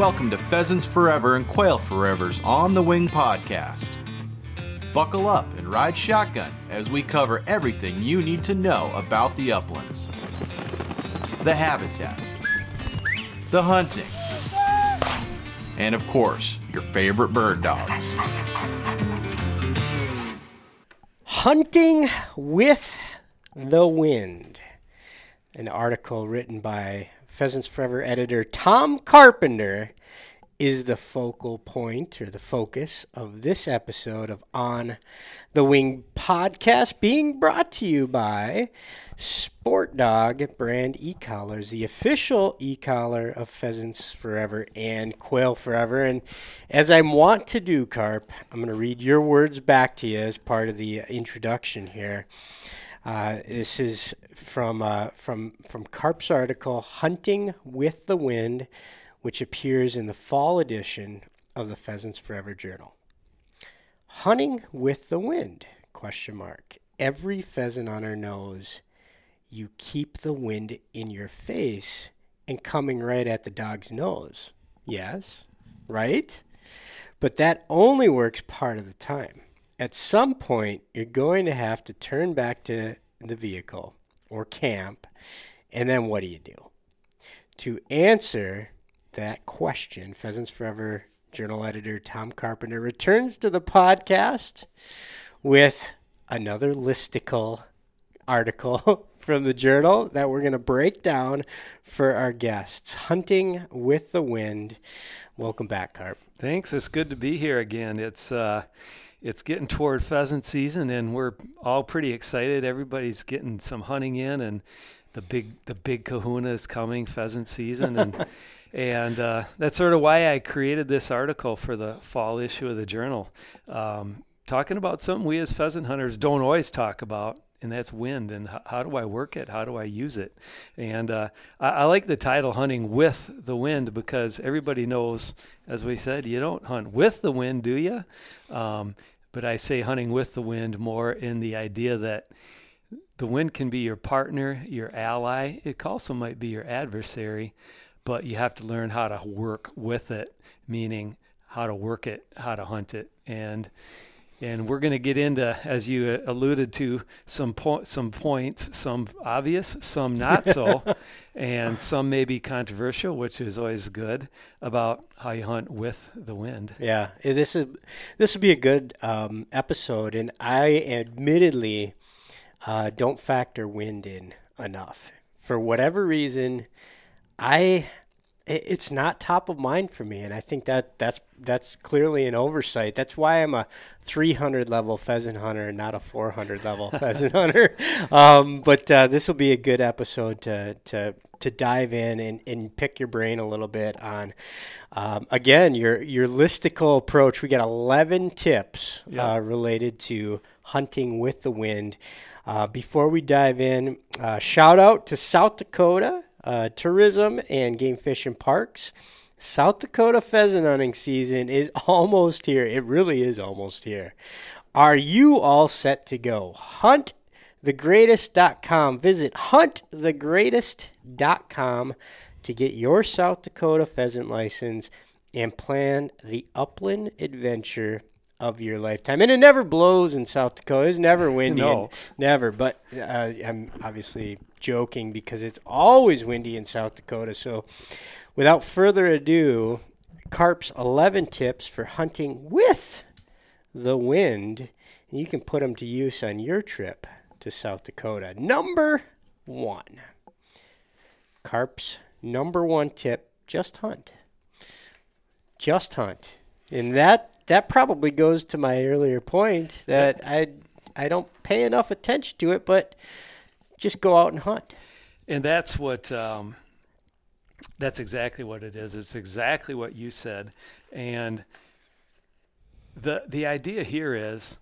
Welcome to Pheasants Forever and Quail Forever's On the Wing podcast. Buckle up and ride shotgun as we cover everything you need to know about the uplands the habitat, the hunting, and of course, your favorite bird dogs. Hunting with the Wind, an article written by Pheasants Forever editor Tom Carpenter, is the focal point or the focus of this episode of On the Wing podcast, being brought to you by SportDOG brand e collars, the official e collar of Pheasants Forever and Quail Forever. And as I want to do, Carp, I'm going to read your words back to you as part of the introduction here. Uh, this is from uh, from from Carp's article "Hunting with the Wind," which appears in the fall edition of the Pheasants Forever Journal. Hunting with the wind? Question mark. Every pheasant hunter knows you keep the wind in your face and coming right at the dog's nose. Yes, right? But that only works part of the time. At some point, you're going to have to turn back to the vehicle or camp, and then what do you do? To answer that question, Pheasants Forever journal editor Tom Carpenter returns to the podcast with another listicle article from the journal that we're going to break down for our guests. Hunting with the Wind. Welcome back, Carp. Thanks. It's good to be here again. It's uh, it's getting toward pheasant season, and we're all pretty excited. Everybody's getting some hunting in, and the big the big Kahuna is coming, pheasant season, and and uh, that's sort of why I created this article for the fall issue of the journal, um, talking about something we as pheasant hunters don't always talk about, and that's wind and how, how do I work it? How do I use it? And uh, I, I, like the title "Hunting with the Wind" because everybody knows, as we said, you don't hunt with the wind, do you? Um, but I say hunting with the wind more in the idea that the wind can be your partner, your ally. It also might be your adversary, but you have to learn how to work with it, meaning how to work it, how to hunt it, and and we're going to get into, as you alluded to, some po- some points, some obvious, some not so, and some may be controversial, which is always good about how you hunt with the wind. Yeah, this is this will be a good um, episode, and I admittedly uh, don't factor wind in enough for whatever reason. I it's not top of mind for me, and I think that that's that's clearly an oversight. That's why I'm a 300 level pheasant hunter and not a 400 level pheasant hunter. Um, but uh, this will be a good episode to to to dive in and, and pick your brain a little bit on um, again your your listicle approach. We got 11 tips yeah. uh, related to hunting with the wind. Uh, before we dive in, uh, shout out to South Dakota uh, tourism and game fishing parks. South Dakota pheasant hunting season is almost here. It really is almost here. Are you all set to go? HuntTheGreatest.com. Visit HuntTheGreatest.com to get your South Dakota pheasant license and plan the upland adventure of your lifetime. And it never blows in South Dakota. It's never windy. no. Never. But uh, I'm obviously joking because it's always windy in South Dakota. So without further ado, Carp's 11 tips for hunting with the wind. And you can put them to use on your trip to South Dakota. Number one. Carp's number one tip just hunt. Just hunt. And that that probably goes to my earlier point that I I don't pay enough attention to it, but just go out and hunt. And that's what um, that's exactly what it is. It's exactly what you said, and the the idea here is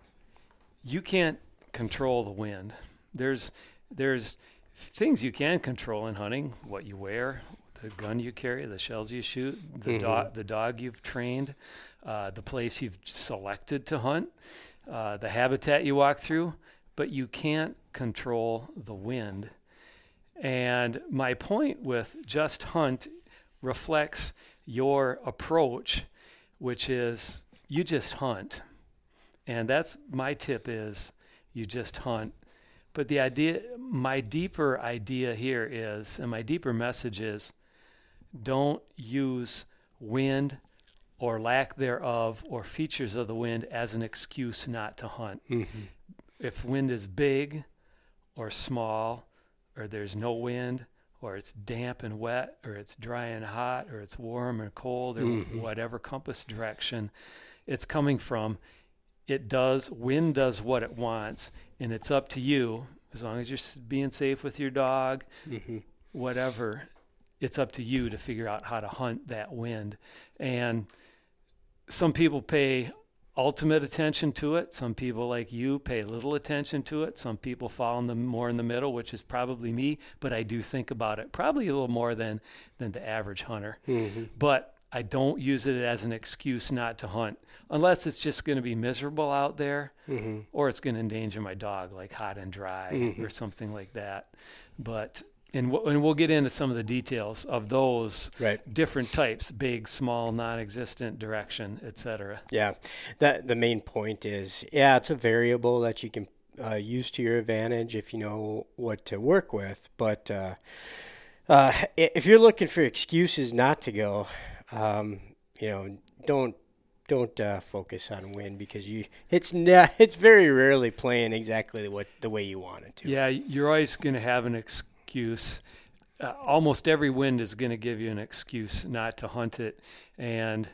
you can't control the wind. There's there's things you can control in hunting: what you wear, the gun you carry, the shells you shoot, the mm-hmm. dog the dog you've trained uh, the place you've selected to hunt, uh, the habitat you walk through, but you can't control the wind. And my point with just hunt reflects your approach, which is you just hunt. And that's my tip is you just hunt. But the idea, my deeper idea here is, and my deeper message is don't use wind or lack thereof or features of the wind as an excuse not to hunt. Mm-hmm. If wind is big or small, or there's no wind, or it's damp and wet, or it's dry and hot, or it's warm or cold, or Mhm. whatever compass direction it's coming from, it does, wind does what it wants, and it's up to you, as long as you're being safe with your dog, Mm-hmm. whatever, it's up to you to figure out how to hunt that wind. And some people pay ultimate attention to it. Some people, like you, pay little attention to it. Some people fall in the more in the middle, which is probably me. But I do think about it probably a little more than than the average hunter. Mm-hmm. But I don't use it as an excuse not to hunt, unless it's just going to be miserable out there, Mm-hmm. or it's going to endanger my dog, like hot and dry Mhm. or something like that. But and we'll, and we'll get into some of the details of those Right. different types: big, small, non-existent, direction, etc. Yeah, that the main point is, yeah, it's a variable that you can uh, use to your advantage if you know what to work with. But uh, uh, if you're looking for excuses not to go, um, you know, don't don't uh, focus on win because you it's not, it's very rarely playing exactly what the way you want it to. Yeah, you're always going to have an excuse. Uh, almost every wind is going to give you an excuse not to hunt it, and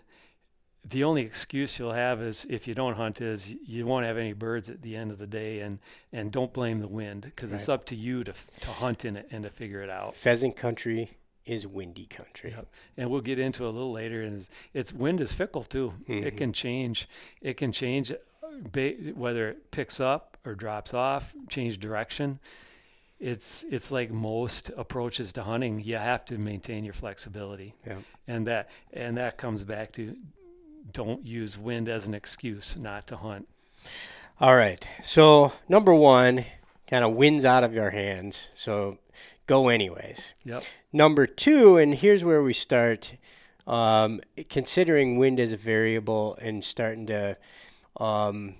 the only excuse you'll have is if you don't hunt is you won't have any birds at the end of the day, and and don't blame the wind because it's up to you to to hunt in it and to figure it out. Pheasant country is windy country. Yep. And we'll get into a little later. And it's, it's wind is fickle too. It Mhm. can change. It can change uh, ba- whether it picks up or drops off, change direction. It's it's like most approaches to hunting. You have to maintain your flexibility, Yeah. and that and that comes back to don't use wind as an excuse not to hunt. All right. So number one kind of wins out of your hands. So go anyways. Yep. Number two, and here's where we start. Um, considering wind as a variable and starting to um,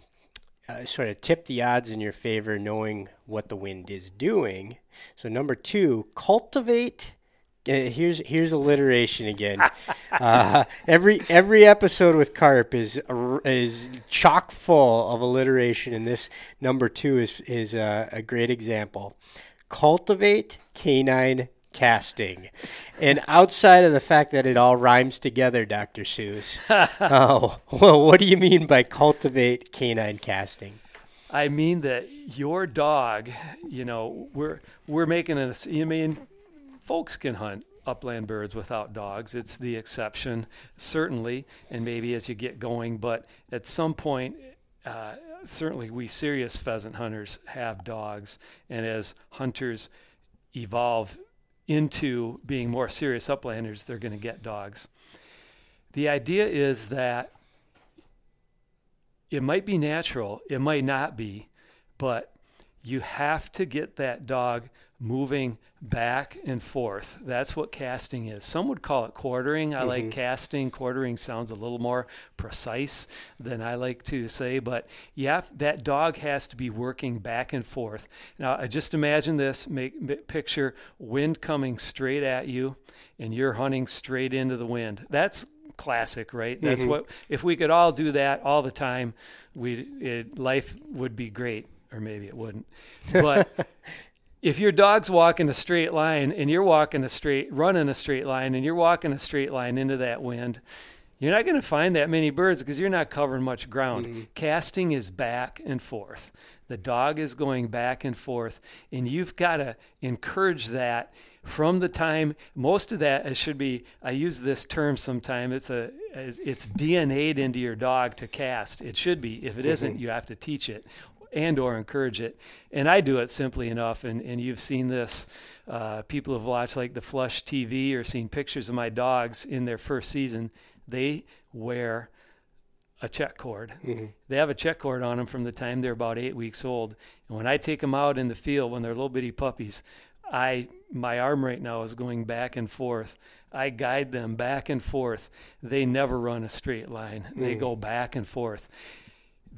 uh, sort of tip the odds in your favor, knowing what the wind is doing. So number two, cultivate. Uh, here's here's alliteration again. uh, every every episode with Carp is is chock full of alliteration, and this number two is is a, a great example. Cultivate canine casting, and outside of the fact that it all rhymes together, Doctor Seuss. oh, well, what do you mean by cultivate canine casting? I mean that your dog, you know, we're we're making an. You mean folks can hunt upland birds without dogs. It's the exception, certainly, and maybe as you get going. But at some point, uh, certainly we serious pheasant hunters have dogs, and as hunters evolve into being more serious uplanders, they're going to get dogs. The idea is that it might be natural, it might not be, but you have to get that dog moving back and forth. That's what casting is. Some would call it quartering. I like mm-hmm. casting. Quartering sounds a little more precise than I like to say, but yeah, that dog has to be working back and forth. Now, I just imagine this, make picture wind coming straight at you and you're hunting straight into the wind. That's classic, right? That's mm-hmm. what if we could all do that all the time, we it, life would be great or maybe it wouldn't. But if your dog's walking a straight line and you're walking a straight, running a straight line and you're walking a straight line into that wind, you're not going to find that many birds because you're not covering much ground. Mm-hmm. Casting is back and forth. The dog is going back and forth, and you've got to encourage that from the time. Most of that it should be. I use this term sometime. It's a it's DNA'd into your dog to cast. It should be. If it isn't, mm-hmm. you have to teach it and or encourage it. And I do it simply enough. And, and you've seen this. Uh, people have watched like the Flush TV or seen pictures of my dogs in their first season. They wear a check cord. They have a check cord on them from the time they're about eight weeks old. And when I take them out in the field when they're little bitty puppies, I my arm right now is going back and forth. I guide them back and forth. They never run a straight line. They go back and forth.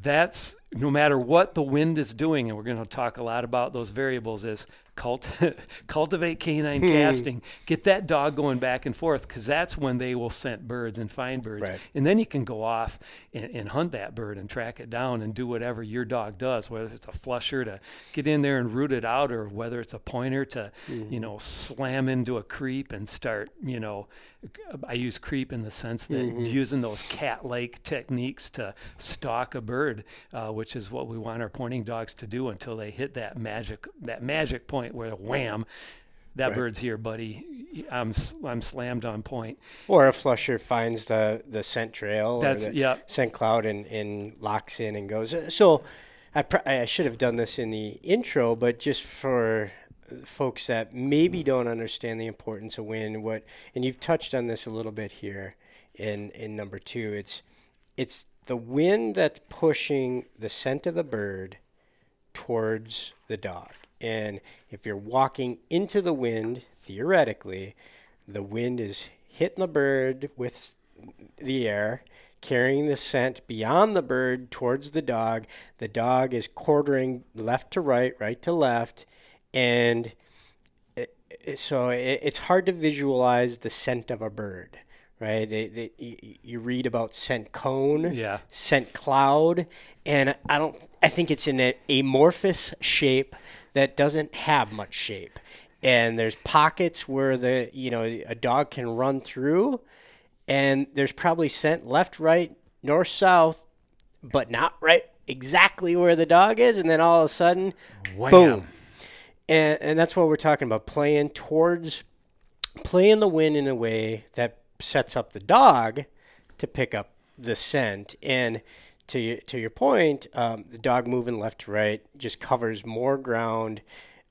That's no matter what the wind is doing, and we're going to talk a lot about those variables. Is cult- cultivate canine hmm. casting. Get that dog going back and forth because that's when they will scent birds and find birds. Right. And then you can go off and, and hunt that bird and track it down and do whatever your dog does, whether it's a flusher to get in there and root it out, or whether it's a pointer to, you mm-hmm. know, slam into a creep and start, you know, I use creep in the sense that mm-hmm. using those cat-like techniques to stalk a bird, uh, which is what we want our pointing dogs to do until they hit that magic that magic point where wham, that Right. bird's here, buddy. I'm I'm slammed on point. Or a flusher finds the, the scent trail That's- or the yeah. scent cloud and, and locks in and goes. Uh, so I, pr- I should have done this in the intro, but just for folks that maybe mm. don't understand the importance of wind, what and you've touched on this a little bit here in in number two. It's it's the wind that's pushing the scent of the bird towards the dog. And if you're walking into the wind, theoretically, the wind is hitting the bird with the air, carrying the scent beyond the bird towards the dog. The dog is quartering left to right, right to left, and it, it- so it, it's hard to visualize the scent of a bird, right? It, you, you read about scent cone, Yeah. scent cloud, and I don't. I think it's in an amorphous shape that doesn't have much shape. And there's pockets where the you know a dog can run through, and there's probably scent left, right, north, south, but not right exactly where the dog is. And then all of a sudden, Wham. boom, and and that's what we're talking about playing towards playing the wind in a way that sets up the dog to pick up the scent and to your, to your point um, the dog moving left to right just covers more ground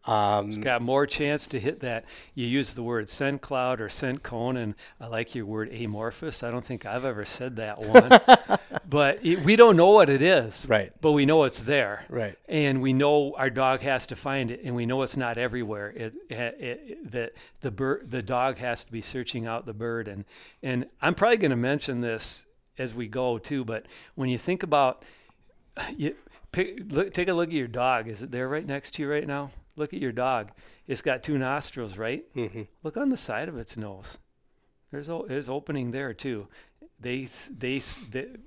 um, got more chance to hit that. You use the word scent cloud or scent cone, and I like your word amorphous. I don't think I've ever said that one, but it, we don't know what it is. Right. But we know it's there. Right. And we know our dog has to find it, and we know it's not everywhere. It, it, it, that the bird, the dog has to be searching out the bird, and and I'm probably going to mention this as we go too. But when you think about you pick, look, take a look at your dog. Is it there right next to you right now? Look at your dog. It's got two nostrils, right? Mm-hmm. Look on the side of its nose. There's there's opening there too. They they,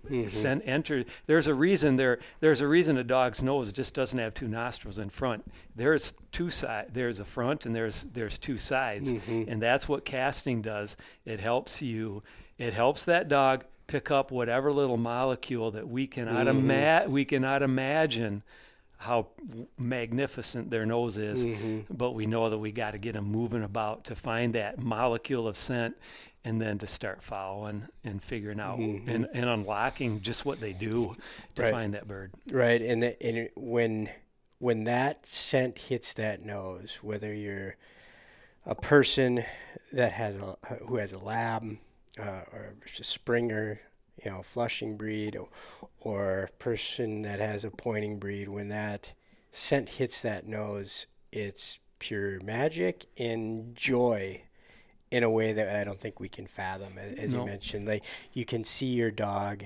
they send enter. There's a reason there. There's a reason a dog's nose just doesn't have two nostrils in front. There's two side. There's a front and there's there's two sides, and that's what casting does. It helps you. It helps that dog pick up whatever little molecule that we cannot ima- mm-hmm. we cannot imagine how magnificent their nose is, mm-hmm. but we know that we got to get them moving about to find that molecule of scent and then to start following and figuring out mm-hmm. and, and unlocking just what they do to Right. find that bird. right and, the, and when when that scent hits that nose whether you're a person that has a who has a lab uh, or a springer you know flushing breed or, or person that has a pointing breed when that scent hits that nose it's pure magic and joy in a way that I don't think we can fathom as, as No. you mentioned like you can see your dog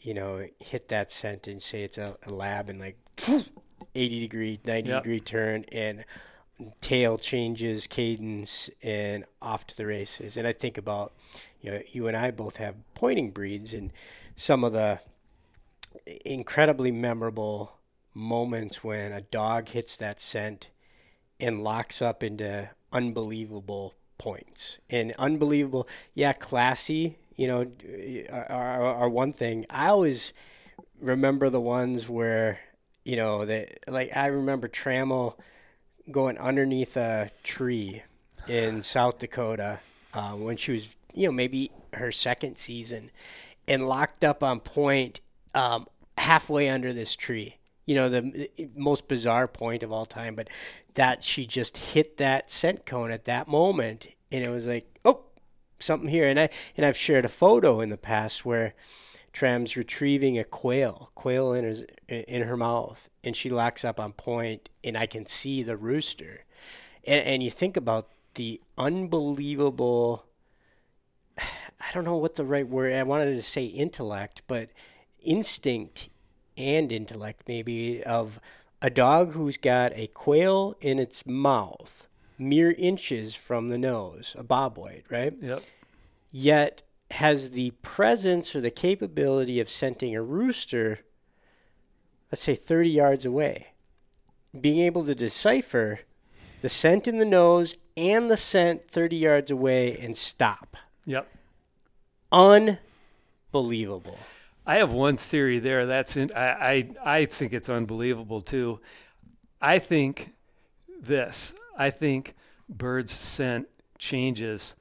you know hit that scent and say it's a, a lab and like 80 degree 90 Yep. degree turn and tail changes cadence and off to the races and i think about you know you and i both have pointing breeds and some of the incredibly memorable moments when a dog hits that scent and locks up into unbelievable points. And unbelievable yeah classy you know are, are, one thing. I always remember the ones where you know that like i remember trammell going underneath a tree in south dakota uh, when she was you know maybe her second season and locked up on point um, halfway under this tree you know the most bizarre point of all time but that she just hit that scent cone at that moment and it was like oh something here and i and i've shared a photo in the past where Tram's retrieving a quail, quail in his in her mouth, and she locks up on point, and I can see the rooster, and, and you think about the unbelievable. I don't know what the right word. I wanted to say intellect, but instinct and intellect maybe of a dog who's got a quail in its mouth, mere inches from the nose, a bobwhite, right? Yep. Yet has the presence or the capability of scenting a rooster, let's say 30 yards away. Being able to decipher the scent in the nose and the scent 30 yards away and stop. Yep. Unbelievable. I have one theory there. That's in, I, I I think it's unbelievable too. I think this. I think birds' scent changes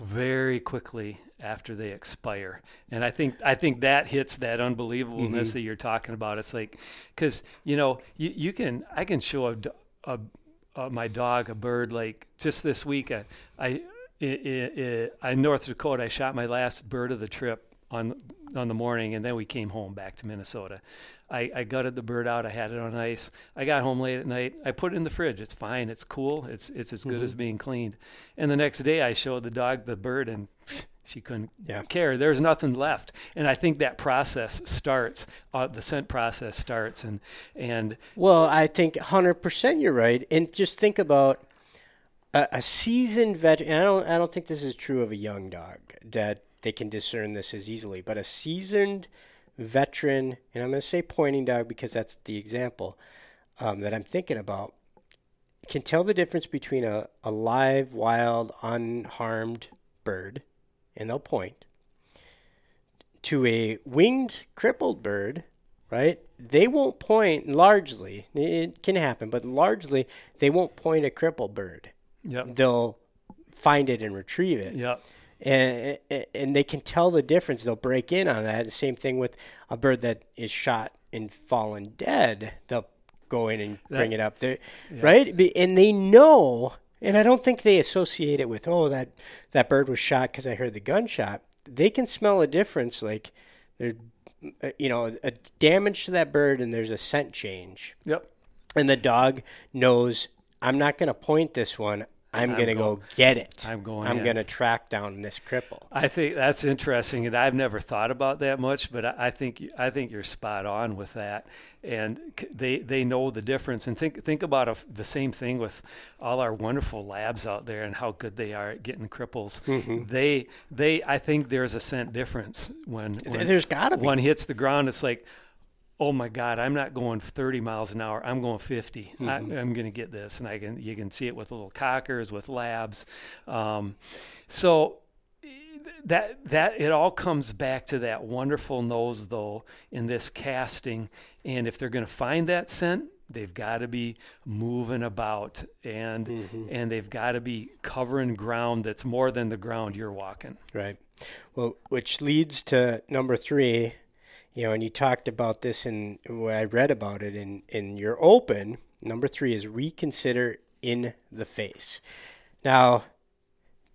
very quickly after they expire, and I think I think that hits that unbelievableness mm-hmm. that you're talking about. It's like because you know you, you can I can show a, a, a my dog a bird like just this week uh, I I i i i in North Dakota I shot my last bird of the trip on on the morning, and then we came home back to Minnesota. I, I gutted the bird out. I had it on ice. I got home late at night. I put it in the fridge. It's fine. It's cool. It's it's as good as being cleaned. And the next day, I showed the dog the bird, and she couldn't Yeah. care. There's nothing left. And I think that process starts. Uh, the scent process starts, and and Well, I think 100% you're right. And just think about a, a seasoned veteran. I don't, I don't think this is true of a young dog that they can discern this as easily, but a seasoned veteran, and I'm going to say pointing dog because that's the example um, that I'm thinking about, can tell the difference between a, a live, wild, unharmed bird, and they'll point, to a winged, crippled bird, right? They won't point largely. It can happen, but largely they won't point a crippled bird. Yep, They'll find it and retrieve it. yep, And, and they can tell the difference. They'll break in on that. The same thing with a bird that is shot and fallen dead. They'll go in and bring it up there, right? And they know, and I don't think they associate it with, oh, that, that bird was shot because I heard the gunshot. They can smell a difference, like there's, uh, you know, a damage to that bird and there's a scent change yep. and the dog knows I'm not going to point this one. I'm, going to go get it. I'm going I'm in. going to track down this cripple. I think that's interesting, and I've never thought about that much, but I, I think I think you're spot on with that, and they they know the difference. And think think about a, the same thing with all our wonderful labs out there and how good they are at getting cripples. Mm-hmm. They they I think there's a scent difference when, when There's gotta be. one hits the ground. It's like. Oh my God! I'm not going 30 miles an hour. I'm going 50. I, I'm going to get this, and I can. You can see it with little cockers, with labs. Um, so that that it all comes back to that wonderful nose though in this casting and if they're going to find that scent they've got to be moving about and and they've got to be covering ground that's more than the ground you're walking Right. Well, which leads to number three. You know, and you talked about this in when I read about it in in your open. Number three is reconsider in the face. Now,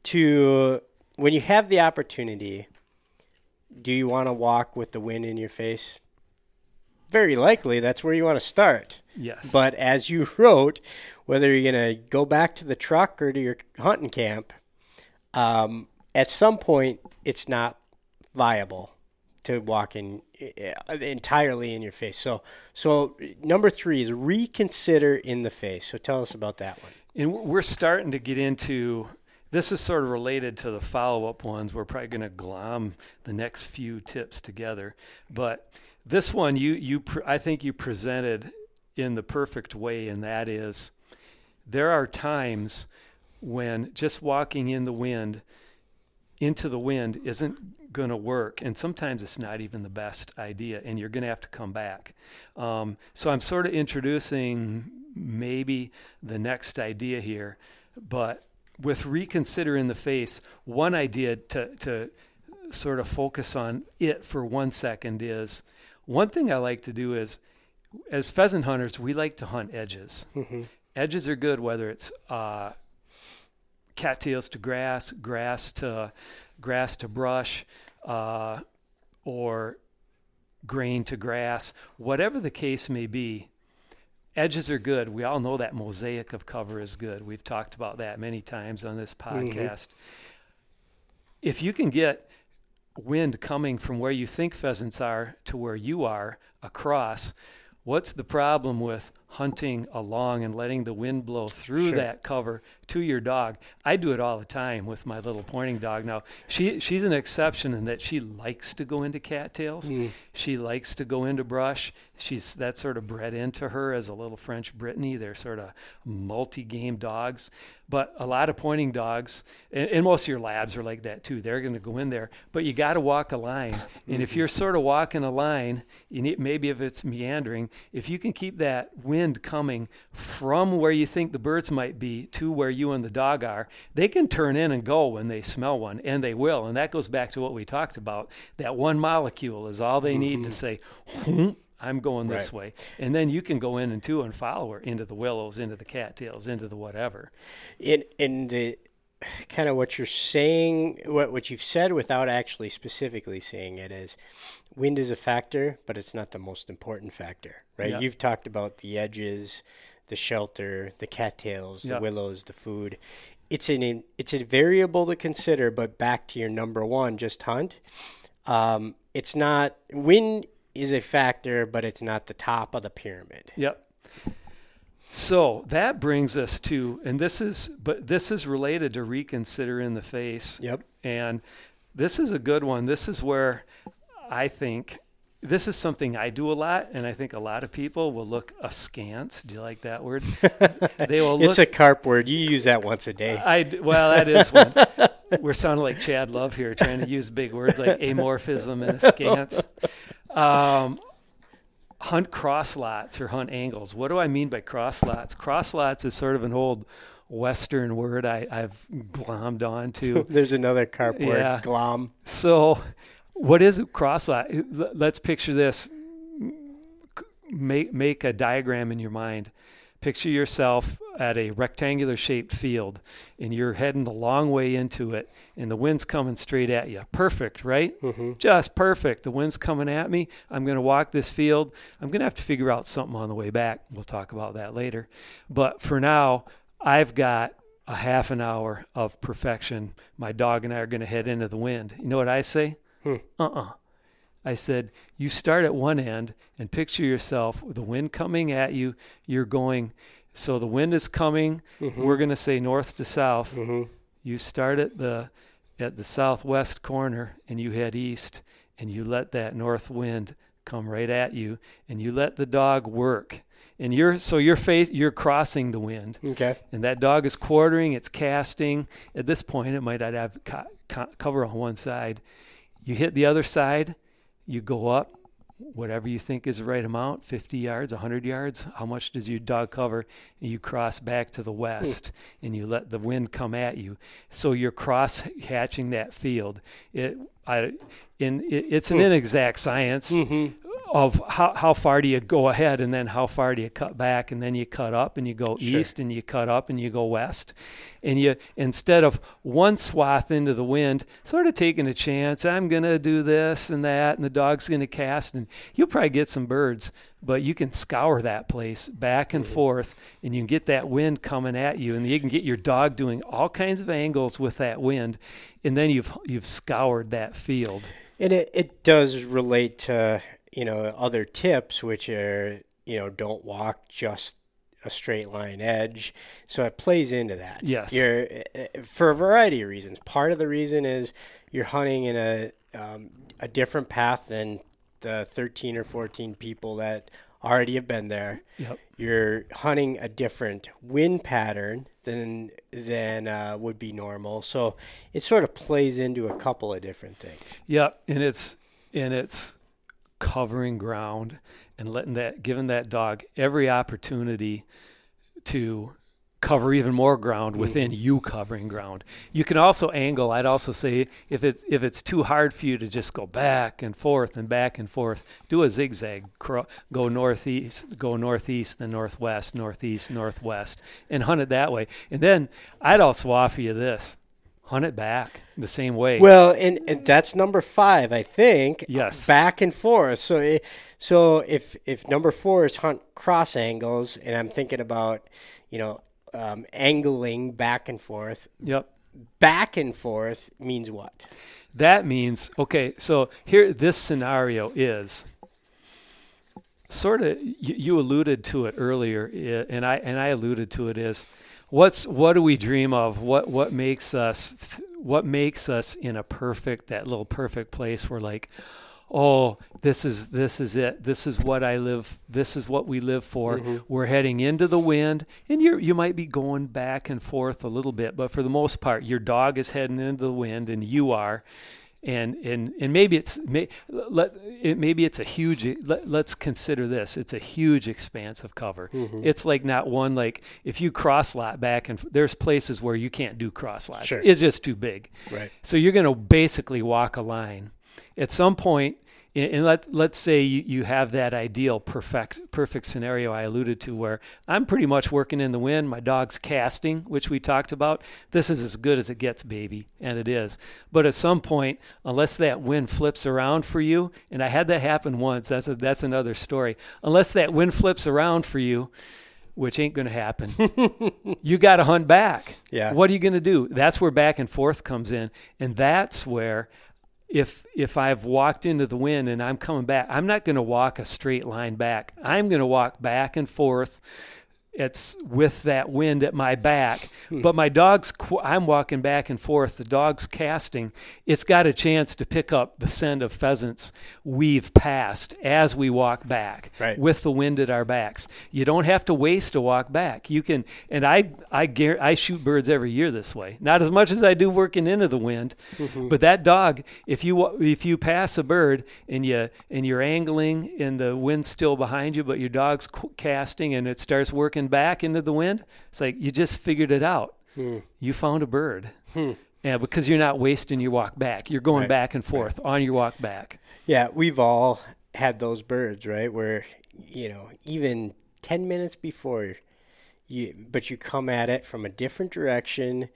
to when you have the opportunity, do you want to walk with the wind in your face? Very likely, that's where you want to start. yes But as you wrote, whether you're going to go back to the truck or to your hunting camp, um, at some point it's not viable to walk in uh, entirely in your face. So, so number three is reconsider in the face. So tell us about that one. and we're starting to get into this is sort of related to the follow-up ones we're probably going to glom the next few tips together but this one you you pre- i think you presented in the perfect way and that is there are times when just walking in the wind into the wind isn't going to work and sometimes it's not even the best idea and you're going to have to come back. Um, so i'm sort of introducing maybe the next idea here but with reconsider in the face one idea to, to sort of focus on it for one second is one thing i like to do is as pheasant hunters we like to hunt edges. Edges are good whether it's uh, cattails to grass, grass to grass to brush, uh, or grain to grass, whatever the case may be. edges are good. We all know that mosaic of cover is good. We've talked about that many times on this podcast. If you can get wind coming from where you think pheasants are to where you are across, what's the problem with hunting along and letting the wind blow through Sure. that cover to your dog? I do it all the time with my little pointing dog. Now, she she's an exception in that she likes to go into cattails. Hmm. She likes to go into brush. She's that sort of bred into her as a little French Brittany. They're sort of multi-game dogs. But a lot of pointing dogs, and, and most of your labs are like that too. They're going to go in there, but you got to walk a line. And if hmm. you're sort of walking a line, you need, maybe if it's meandering, if you can keep that wind coming from where you think the birds might be to where you and the dog are, they can turn in and go when they smell one, and they will. And that goes back to what we talked about. That one molecule is all they need to mm-hmm. say, I'm going this Right. way. And then you can go in and too and follow her into the willows, into the cattails, into the whatever. in in the kind of what you're saying what what you've said without actually specifically saying it is wind is a factor but it's not the most important factor right Yeah. you've talked about the edges the shelter the cattails Yeah. the willows the food it's an it's a variable to consider but back to your number one just hunt um, it's not wind is a factor but it's not the top of the pyramid Yep. So that brings us to, and this is, but this is related to reconsider in the face. Yep. And this is a good one. This is where I think this is something I do a lot, and I think a lot of people will look askance. Do you like that word? they will look. it's a carp word you use that once a day I well, that is one. We're sounding like Chad Love here, trying to use big words like amorphism and askance. Um, hunt cross lots or hunt angles. What do I mean by cross lots? Cross lots is sort of an old Western word I, I've glommed onto. There's another carp word, Yeah. glom. So, what is a cross lot? Let's picture this. Make make a diagram in your mind. Picture yourself at a rectangular shaped field, and you're heading the long way into it, and the wind's coming straight at you. Perfect, right? Just perfect. The wind's coming at me. I'm going to walk this field. I'm going to have to figure out something on the way back. We'll talk about that later. But for now, I've got a half an hour of perfection. My dog and I are going to head into the wind. You know what I say? Uh uh I said, you start at one end and picture yourself with the wind coming at you. You're going, so the wind is coming. Mm-hmm. We're going to say north to south. Mm-hmm. You start at the at the southwest corner and you head east and you let that north wind come right at you and you let the dog work. And you're so you're face you're crossing the wind Okay. and that dog is quartering, it's casting. At this point, it might not have co- co- cover on one side. You hit the other side, you go up, whatever you think is the right amount 50 yards, 100 yards. How much does your dog cover? And you cross back to the west hmm. and you let the wind come at you. So you're cross hatching that field. It, I, in, it, it's an hmm. inexact science mm-hmm. Of how, how far do you go ahead and then how far do you cut back and then you cut up and you go Sure. east and you cut up and you go west. And you instead of one swath into the wind sort of taking a chance i'm going to do this and that and the dog's going to cast and you'll probably get some birds but you can scour that place back and mm-hmm. forth and you can get that wind coming at you and you can get your dog doing all kinds of angles with that wind and then you've you've scoured that field. And it, it does relate to, you know, other tips, which are, you know, don't walk just a straight line edge. So it plays into that. Yes. You're, for a variety of reasons. Part of the reason is you're hunting in a, um, a different path than the 13 or 14 people that already have been there. Yep. You're hunting a different wind pattern than than uh, would be normal. So it sort of plays into a couple of different things. Yep, and it's and it's covering ground and letting that giving that dog every opportunity to cover even more ground mm. within you covering ground. You can also angle. I'd also say if it's if it's too hard for you to just go back and forth and back and forth, do a zigzag. Go northeast, go northeast, then northwest, northeast, northwest, and hunt it that way. And then I'd also offer you this: hunt it back the same way. Well, and, and that's number five, I think. Yes. Back and forth. So, it, so if if number four is hunt cross angles, and I'm thinking about, you know, um, angling back and forth. yep. Back and forth means what? That means okay. So here, this scenario is sort of you, you alluded to it earlier, and I and I alluded to it is what's what do we dream of? What what makes us what makes us in a perfect that little perfect place where like oh this is this is it. This is what i live this is what we live for. Mm-hmm. We're heading into the wind. And you you might be going back and forth a little bit but for the most part your dog is heading into the wind and you are and and and maybe it's may, let it, maybe it's a huge let, let's consider this it's a huge expanse of cover mm-hmm. it's like not one like if you cross lot back and there's places where you can't do cross lots Sure. it's just too big Right. so you're going to basically walk a line. At some point, and let let's say you, you have that ideal perfect perfect scenario I alluded to where I'm pretty much working in the wind. My dog's casting, which we talked about. This is as good as it gets, baby, and it is. But at some point, unless that wind flips around for you, and I had that happen once. That's a, that's another story. Unless that wind flips around for you, which ain't going to happen. you got to hunt back. Yeah. What are you going to do? That's where back and forth comes in, and that's where if if I've walked into the wind and I'm coming back, I'm not going to walk a straight line back. I'm going to walk back and forth. It's with that wind at my back, hmm. but my dog's. I'm walking back and forth. The dog's casting. It's got a chance to pick up the scent of pheasants we've passed as we walk back Right. with the wind at our backs. You don't have to waste a walk back. You can, and I, I, I shoot birds every year this way. Not as much as I do working into the wind, mm-hmm. but that dog, if you if you pass a bird and you and you're angling and the wind's still behind you, but your dog's casting and it starts working back into the wind, it's like you just figured it out. You found a bird. Yeah, because you're not wasting your walk back. You're going Right. back and forth on your walk back. Yeah, we've all had those birds, right? Where you know, even ten minutes before you, but you come at it from a different direction,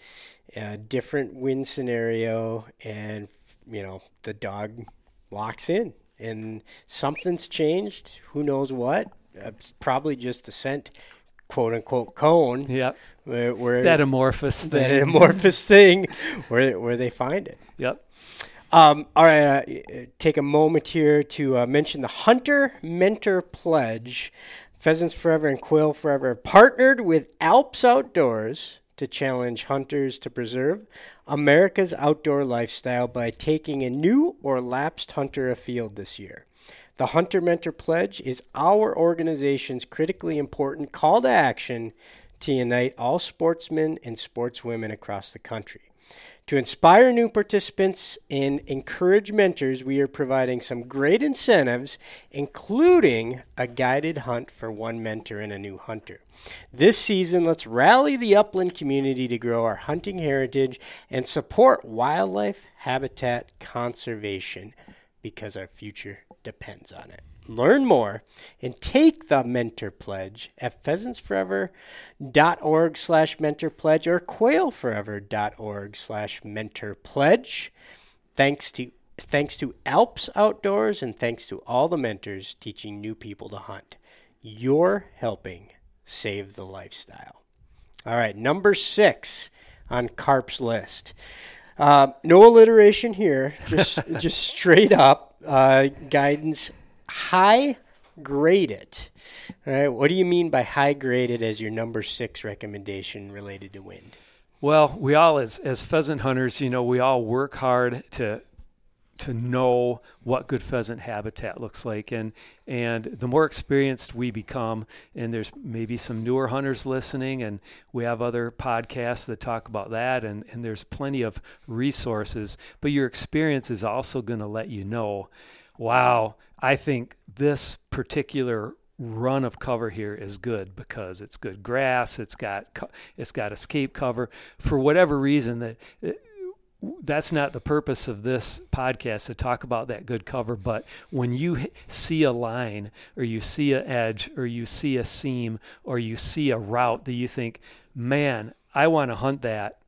a different wind scenario, and you know the dog locks in, and something's changed. Who knows what? Uh, probably just the scent, quote unquote, cone. Yep. Where, where That amorphous thing. that amorphous thing, where where they find it. Yep. Um, all right, uh, take a moment here to uh, mention the Hunter Mentor Pledge. Pheasants Forever and Quail Forever partnered with ALPS OutdoorZ to challenge hunters to preserve America's outdoor lifestyle by taking a new or lapsed hunter afield this year. The Hunter Mentor Pledge is our organization's critically important call to action to unite all sportsmen and sportswomen across the country. To inspire new participants and encourage mentors, we are providing some great incentives, including a guided hunt for one mentor and a new hunter. This season, let's rally the upland community to grow our hunting heritage and support wildlife habitat conservation because our future depends on it. Learn more and take the mentor pledge at pheasantsforever.org slash mentor pledge or quailforever.org slash mentor pledge. Thanks to thanks to ALPS OutdoorZ and thanks to all the mentors teaching new people to hunt. You're helping save the lifestyle. All right, number six on Carp's list. Uh, no alliteration here, just just straight up uh, guidance. High grade it. All right, what do you mean by high graded as your number six recommendation related to wind? Well, we all as as pheasant hunters, you know, we all work hard to to know what good pheasant habitat looks like. And and the more experienced we become and there's maybe some newer hunters listening and we have other podcasts that talk about that and and there's plenty of resources but your experience is also going to let you know wow I think this particular run of cover here is good because it's good grass it's got it's got escape cover. For whatever reason that that's not the purpose of this podcast to talk about that good cover but when you see a line or you see an edge or you see a seam or you see a route that you think man i want to hunt that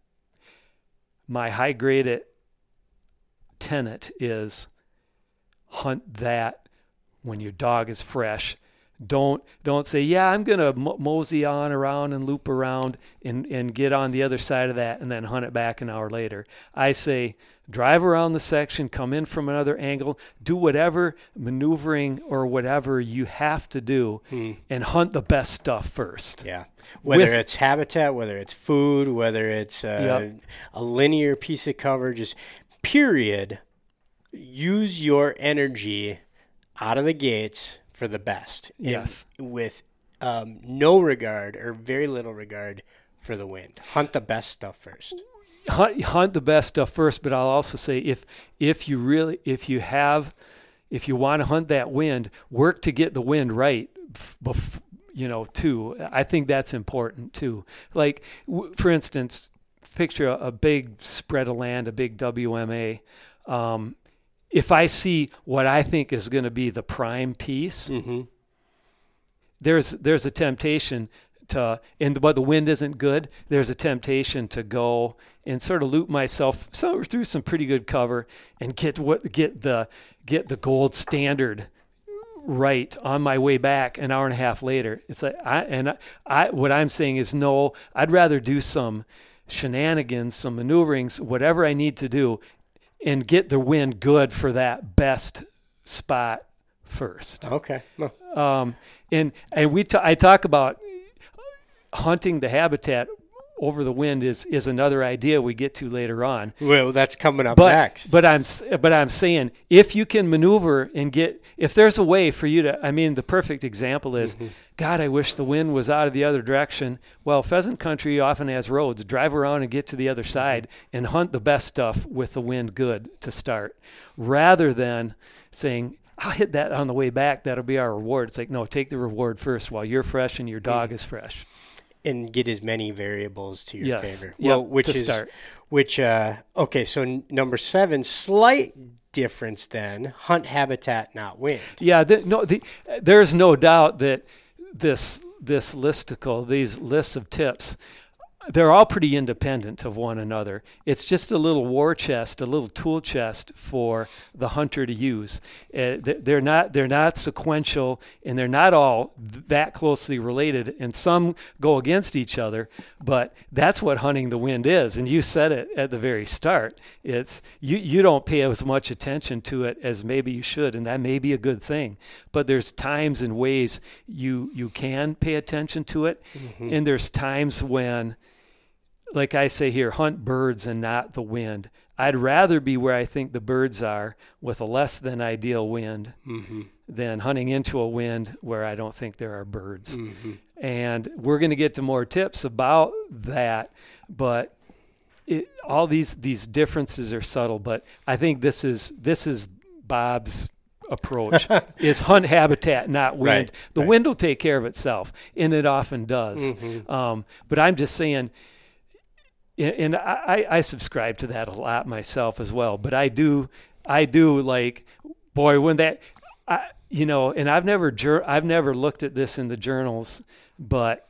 my high graded tenet is hunt that when your dog is fresh. Don't don't say, yeah, I'm gonna mosey on around and loop around and and get on the other side of that and then hunt it back an hour later. I say, drive around the section, come in from another angle, do whatever maneuvering or whatever you have to do, hmm. and hunt the best stuff first. Yeah, whether With, it's habitat, whether it's food, whether it's yep. a linear piece of cover, just period. Use your energy out of the gates for the best. Yes. with um, no regard or very little regard for the wind. Hunt the best stuff first. Hunt, hunt the best stuff first, but I'll also say if if you really if you have if you want to hunt that wind, work to get the wind right. Bef- you know, too. I think that's important too. Like w- for instance, picture a, a, big spread of land, a big WMA. Um, if I see what I think is going to be the prime piece, mm-hmm. there's there's a temptation to, and but the wind isn't good. There's a temptation to go and sort of loop myself so, through some pretty good cover and get what get the get the gold standard right on my way back an hour and a half later. It's like I and I, I what I'm saying is no. I'd rather do some shenanigans, some maneuverings, whatever I need to do, and get the wind good for that best spot first. Okay. Um, and and we t- I talk about hunting the habitat over the wind is is another idea we get to later on. Well, that's coming up but, next. But I'm but I'm saying if you can maneuver and get if there's a way for you to I mean the perfect example is mm-hmm. God, I wish the wind was out of the other direction. Well, pheasant country often has roads. Drive around and get to the other mm-hmm. side and hunt the best stuff with the wind good to start, rather than saying I'll hit that on the way back. That'll be our reward. It's like no, take the reward first while you're fresh and your dog mm-hmm. is fresh and get as many variables to your yes. favor. Well, yep, which is start. which uh, okay. So n- number seven, slight difference then hunt habitat not wind. Yeah, the, no, the, there's no doubt that this this listicle, these lists of tips, they're all pretty independent of one another. It's just a little war chest, a little tool chest for the hunter to use. Uh, they're not they're not sequential, and they're not all that closely related. And some go against each other, but that's what hunting the wind is. And you said it at the very start. It's you you don't pay as much attention to it as maybe you should, and that may be a good thing. But there's times and ways you you can pay attention to it, mm-hmm. and there's times when like I say here, hunt birds and not the wind. I'd rather be where I think the birds are with a less than ideal wind mm-hmm. than hunting into a wind where I don't think there are birds. Mm-hmm. And we're going to get to more tips about that, but it, all these these differences are subtle. But I think this is this is Bob's approach is hunt habitat, not wind. Right, the right. wind will take care of itself, and it often does. Mm-hmm. Um, but I'm just saying and I, I subscribe to that a lot myself as well. But I do, I do like, boy, when that, I, you know, and I've never, I've never looked at this in the journals, but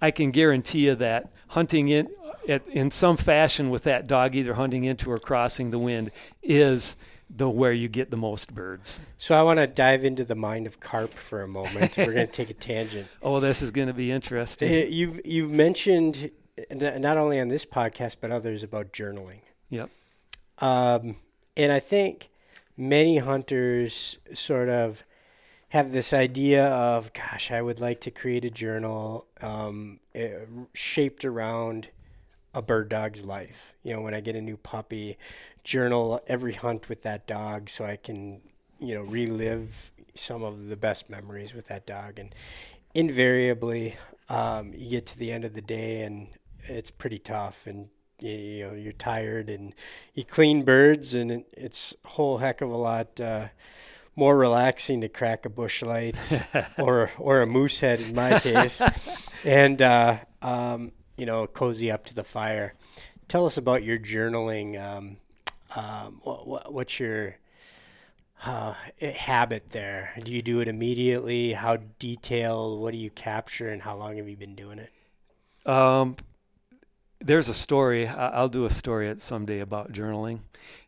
I can guarantee you that hunting in, at, in some fashion with that dog, either hunting into or crossing the wind, is the where you get the most birds. So I want to dive into the mind of carp for a moment. We're going to take a tangent. Oh, this is going to be interesting. Uh, you've you've mentioned not only on this podcast but others about journaling. Yep. Um, and I think many hunters sort of have this idea of, gosh, I would like to create a journal um, eh, shaped around a bird dog's life. You know, when I get a new puppy, journal every hunt with that dog so I can, you know, relive some of the best memories with that dog. And invariably, um, you get to the end of the day and it's pretty tough and you know you're tired and you clean birds and it's a whole heck of a lot uh, more relaxing to crack a Busch Light or or a Moosehead in my case. And uh, um, you know cozy up to the fire. Tell us about your journaling um, um, what, what, what's your uh, habit there? Do you do it immediately? How detailed? What do you capture and how long have you been doing it? Um, there's a story. I'll do a story at someday about journaling,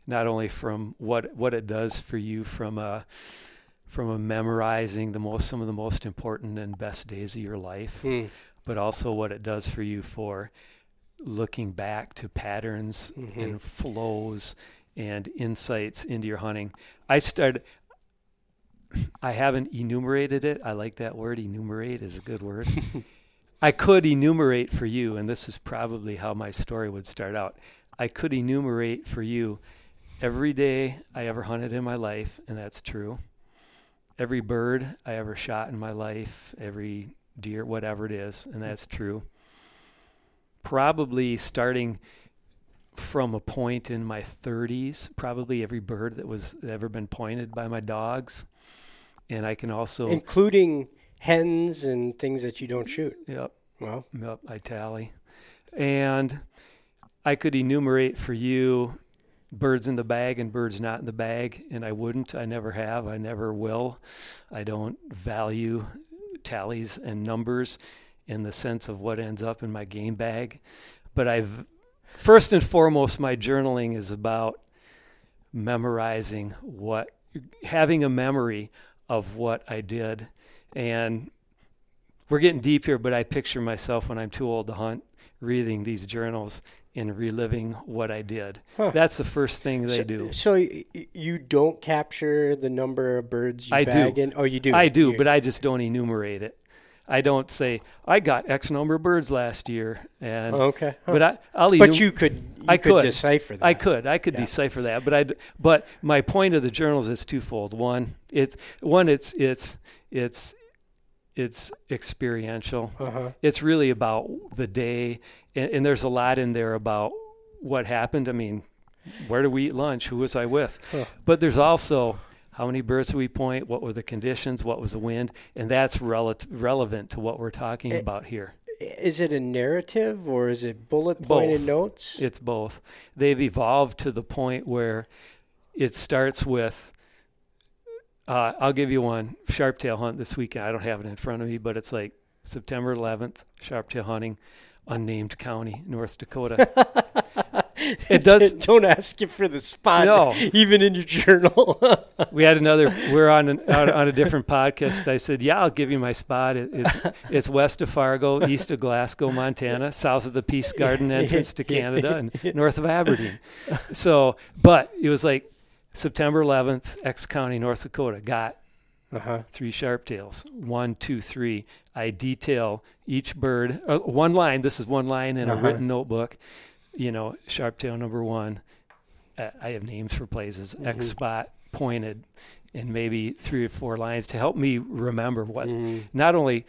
not only from what what it does for you from a from a memorizing the most some of the most important and best days of your life, Hmm. but also what it does for you for looking back to patterns Mhm. and flows and insights into your hunting. I started. I haven't enumerated it. I like that word. Enumerate is a good word. I could enumerate for you, and this is probably how my story would start out. I could enumerate for you every day I ever hunted in my life, and that's true. Every bird I ever shot in my life, every deer, whatever it is, and that's true. Probably starting from a point in my 30s, probably every bird that was ever been pointed by my dogs. And I can also, including hens and things that you don't shoot. yep, Well, Yep, I tally. And I could enumerate for you birds in the bag and birds not in the bag, and I wouldn't. I never have. I never will. I don't value tallies and numbers in the sense of what ends up in my game bag. But I've, first and foremost, my journaling is about memorizing what, having a memory of what I did. And we're getting deep here, but I picture myself when I'm too old to hunt, reading these journals and reliving what I did. Huh. That's the first thing they so, do. So you don't capture the number of birds you I do. in? Oh, you do. I do, You- but I just don't enumerate it. I don't say I got X number of birds last year, and Oh, okay. Huh. but I, I'll But enum- you could. You I could could. decipher that. I could, I could Yeah. decipher that, but I, but my point of the journals is twofold. One, it's one, it's it's it's it's experiential. Uh-huh. It's really about the day, and, and there's a lot in there about what happened. I mean, where did we eat lunch? Who was I with? Huh. But there's also how many birds did we point? What were the conditions? What was the wind? And that's rel- relevant to what we're talking Eh, about here. Is it a narrative or is it bullet pointed notes? It's both. They've evolved to the point where it starts with. Uh, I'll give you one sharptail hunt this weekend. I don't have it in front of me, but it's like September 11th, sharptail hunting, unnamed county, North Dakota. It does- Don't ask you for the spot. No. Even in your journal. we had another. We're on an, on, on a different podcast. I said, "Yeah, I'll give you my spot. It, it's it's west of Fargo, east of Glasgow, Montana, south of the Peace Garden entrance to Canada, and north of Aberdeen." So, but it was like September 11th, X County, North Dakota, got uh-huh. three sharptails. One, two, three. I detail each bird. Uh, one line. This is one line in a Uh-huh. written notebook. You know, sharptail number one. Uh, I have names for places. Mhm. X spot pointed, and maybe three or four lines to help me remember what Mhm. not only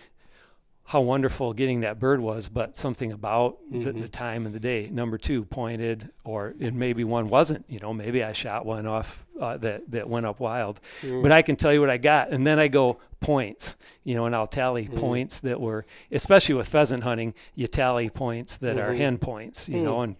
how wonderful getting that bird was, but something about the, Mhm. the time and the day. Number two, pointed, or and maybe one wasn't. You know, maybe I shot one off uh, that that went up wild. Mm. But I can tell you what I got, and then I go points. You know, and I'll tally Mhm. points that were, especially with pheasant hunting, you tally points that are Mhm. hen points. You Mm. know, and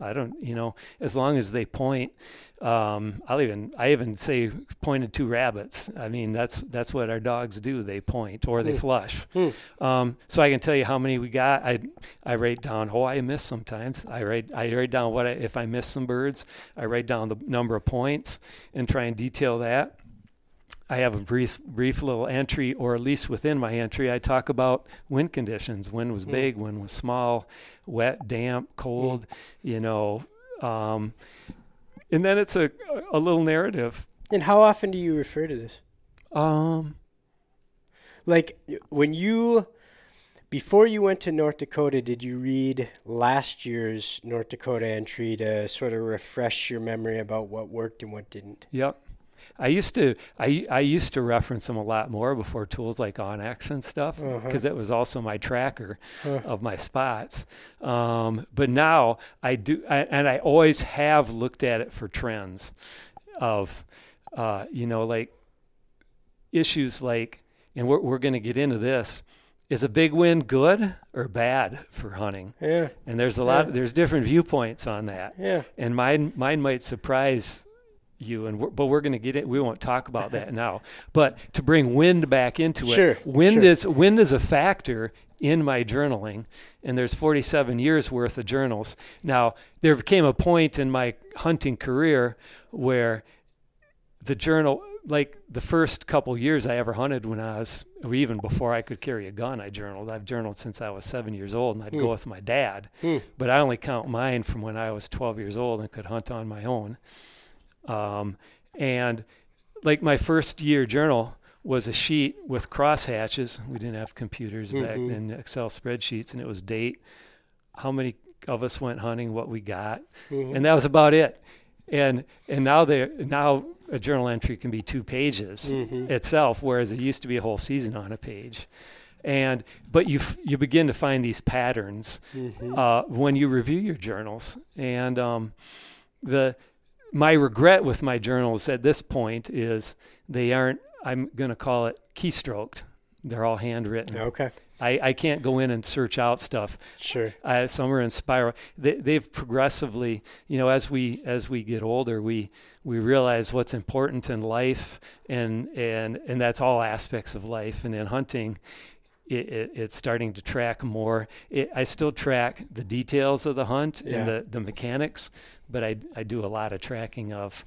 I don't, you know, as long as they point. Um, I'll even I even say pointed two rabbits. I mean that's that's what our dogs do. They point or they Hmm. flush. Hmm. Um, so I can tell you how many we got. I I write down. Oh, I miss sometimes. I write I write down what I, if I miss some birds. I write down the number of points and try and detail that. I have a brief brief little entry, or at least within my entry, I talk about wind conditions. Wind was Hmm. big, wind was small, wet, damp, cold. You know. Um, and then it's a a little narrative. And how often do you refer to this? Um, Like when you before you went to North Dakota, did you read last year's North Dakota entry to sort of refresh your memory about what worked and what didn't? Yep. I used to I I used to reference them a lot more before tools like onX and stuff Uh-huh. because it was also my tracker Huh. of my spots. Um, but now I do, I, and I always have looked at it for trends of, uh, you know, like issues like, and we're we're going to get into this. Is a big wind good or bad for hunting? Yeah, And there's a lot. Yeah. There's different viewpoints on that yeah. and mine mine might surprise you and we're, but we're going to get it we won't talk about that now. But to bring wind back into it Sure, wind sure. is wind is a factor in my journaling and there's 47 years worth of journals. Now there came a point in my hunting career where the journal like the first couple years I ever hunted when I was or even before I could carry a gun I journaled. I've journaled since I was 7 years old and I'd go with my dad. Hmm. but I only count mine from when I was 12 years old and could hunt on my own um, and like my first year journal was a sheet with crosshatches we didn't have computers back Mhm. then Excel spreadsheets and it was date how many of us went hunting what we got Mhm. and that was about it. And and now they now a journal entry can be two pages Mhm. itself, whereas it used to be a whole season on a page. And but you f- you begin to find these patterns Mhm. uh, when you review your journals. And um, the my regret with my journals at this point is they aren't. I'm going to call it keystroked. They're all handwritten. Okay. I, I can't go in and search out stuff Sure. uh, some are in spiral. They, they've progressively, you know, as we as we get older, we we realize what's important in life, and and and that's all aspects of life. And in hunting, it, it, it's starting to track more. It, I still track the details of the hunt Yeah. and the the mechanics, but I I do a lot of tracking of.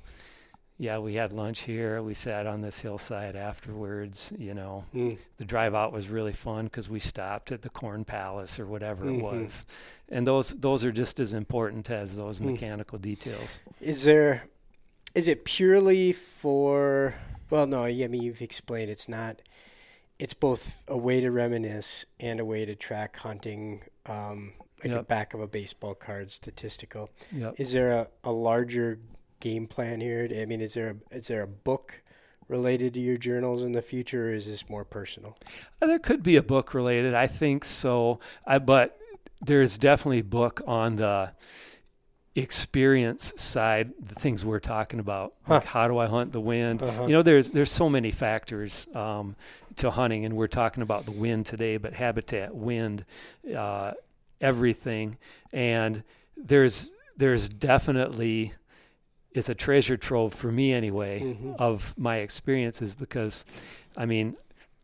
Yeah, we had lunch here. We sat on this hillside afterwards. You know, Mm. the drive out was really fun because we stopped at the Corn Palace or whatever Mhm. it was, and those those are just as important as those Hmm. mechanical details. Is there? Is it purely for? Well, no. I mean, you've explained it's not. It's both a way to reminisce and a way to track hunting, um, like the back of a baseball card, statistical. Yep. Is there a, a larger game plan here? I mean, is there a, is there a book related to your journals in the future, or is this more personal? Uh, There could be a book related. I think so. I but there's definitely a book on the experience side, the things we're talking about. Like how do I hunt the wind? Uh-huh. You know, there's there's so many factors um, to hunting, and we're talking about the wind today, but habitat, wind, uh, everything, and there's there's definitely it's a treasure trove for me anyway Mhm. of my experiences because I mean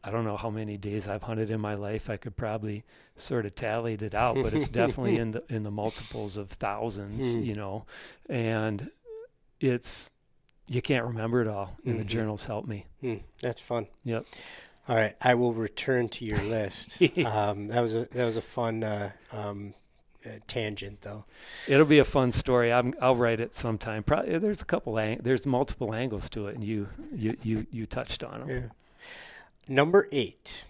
I don't know how many days I've hunted in my life. I could probably sort of tallied it out, but it's definitely in the in the multiples of thousands, Hmm. you know. And it's you can't remember it all, and the Mhm. journals help me. Hmm, that's fun. Yep. All right, I will return to your list. um, that was a that was a fun uh, um, uh, tangent, though. It'll be a fun story. I'm, I'll write it sometime. Probably there's a couple ang- there's multiple angles to it, and you you you you touched on them. Yeah. Number eight,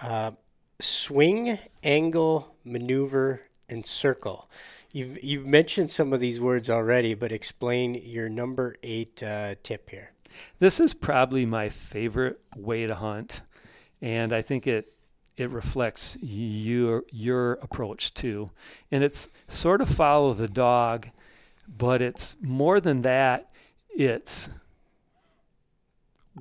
uh, swing, angle, maneuver, and circle. You've you've mentioned some of these words already, but explain your number eight uh, tip here. This is probably my favorite way to hunt, and I think it it reflects your your approach too. And it's sort of follow the dog, but it's more than that. It's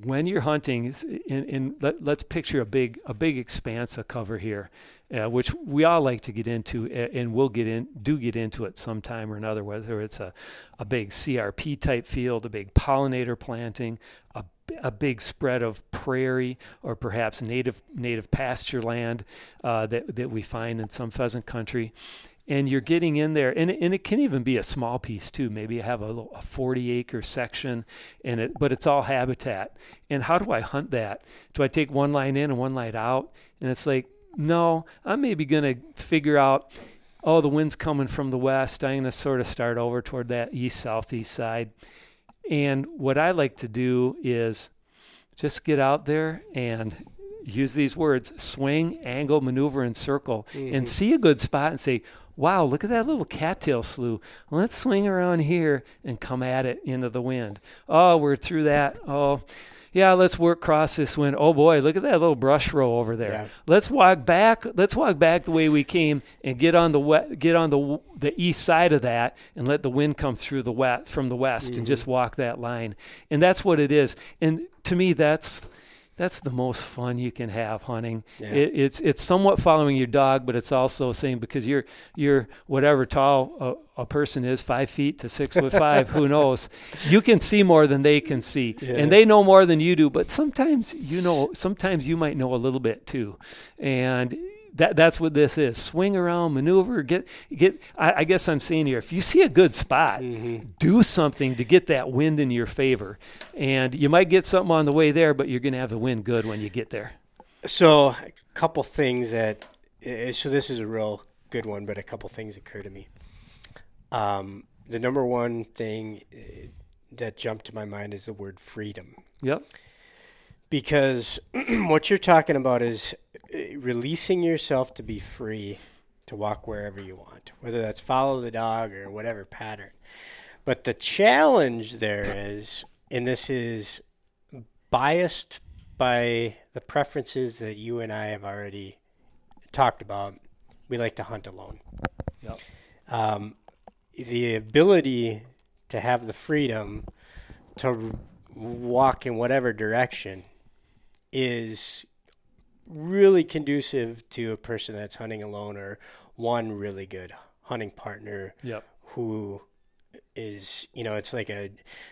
when you're hunting, in, in let, let's picture a big a big expanse of cover here, uh, which we all like to get into, and we'll get in do get into it sometime or another. Whether it's a a big CRP type field, a big pollinator planting, a a big spread of prairie or perhaps native native pasture land uh, that that we find in some pheasant country, and you're getting in there, and and it can even be a small piece too. Maybe you have a, a 40 acre section, and it but it's all habitat. And how do I hunt that? Do I take one line in and one line out? And it's like no, I'm maybe gonna figure out. Oh, the wind's coming from the west. I'm gonna sort of start over toward that east southeast side. And what I like to do is just get out there and use these words swing, angle, maneuver, and circle, and mm-hmm. see a good spot and say, wow, look at that little cattail slough. Let's swing around here and come at it into the wind. Oh, we're through that. Oh, yeah, let's work across this wind. Oh boy, look at that little brush row over there. Yeah. Let's walk back. Let's walk back the way we came and get on the we- get on the the east side of that and let the wind come through the west from the west and mm-hmm. just walk that line. And that's what it is. And to me, that's that's the most fun you can have hunting. Yeah. It, it's it's somewhat following your dog, but it's also saying because you're you're whatever tall a, a person is, five feet to six foot five, who knows? You can see more than they can see, Yeah. and they know more than you do. But sometimes you know, sometimes you might know a little bit too, and that that's what this is. Swing around, maneuver, get get. I, I guess I'm saying here, if you see a good spot, do something to get that wind in your favor, and you might get something on the way there, but you're going to have the wind good when you get there. So, a couple things that. So, this is a real good one, but a couple things occur to me. Um, the number one thing uh, that jumped to my mind is the word freedom. Yep. Because what you're talking about is uh, releasing yourself to be free to walk wherever you want, whether that's follow the dog or whatever pattern. But the challenge there is, and this is biased by the preferences that you and I have already talked about. We like to hunt alone. Yep. Um, the ability to have the freedom to walk in whatever direction is really conducive to a person that's hunting alone or one really good hunting partner Yep. who is you know it's like a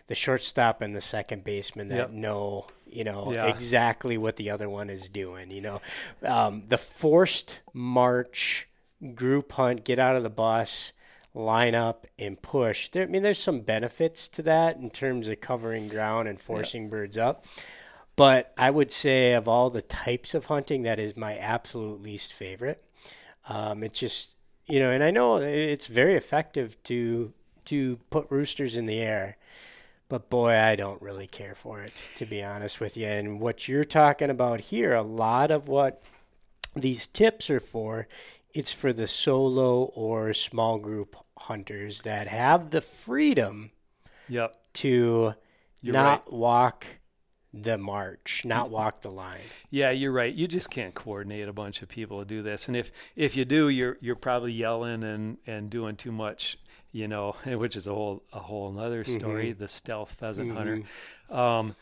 the shortstop and the second baseman that Yep. know you know Yeah. exactly what the other one is doing you know um, the forced march group hunt get out of the bus line up and push there i mean there's some benefits to that in terms of covering ground and forcing birds up but i would say of all the types of hunting that is my absolute least favorite um, it's just you know, and I know it's very effective to to put roosters in the air, but boy, I don't really care for it to be honest with you. And what you're talking about here, a lot of what these tips are for, it's for the solo or small group hunters that have the freedom Yep. to You're not walk the march, not walk the line. Yeah, you're right. You just can't coordinate a bunch of people to do this. And if if you do, you're you're probably yelling and and doing too much, you know, which is a whole a whole another story. The stealth pheasant hunter. Um,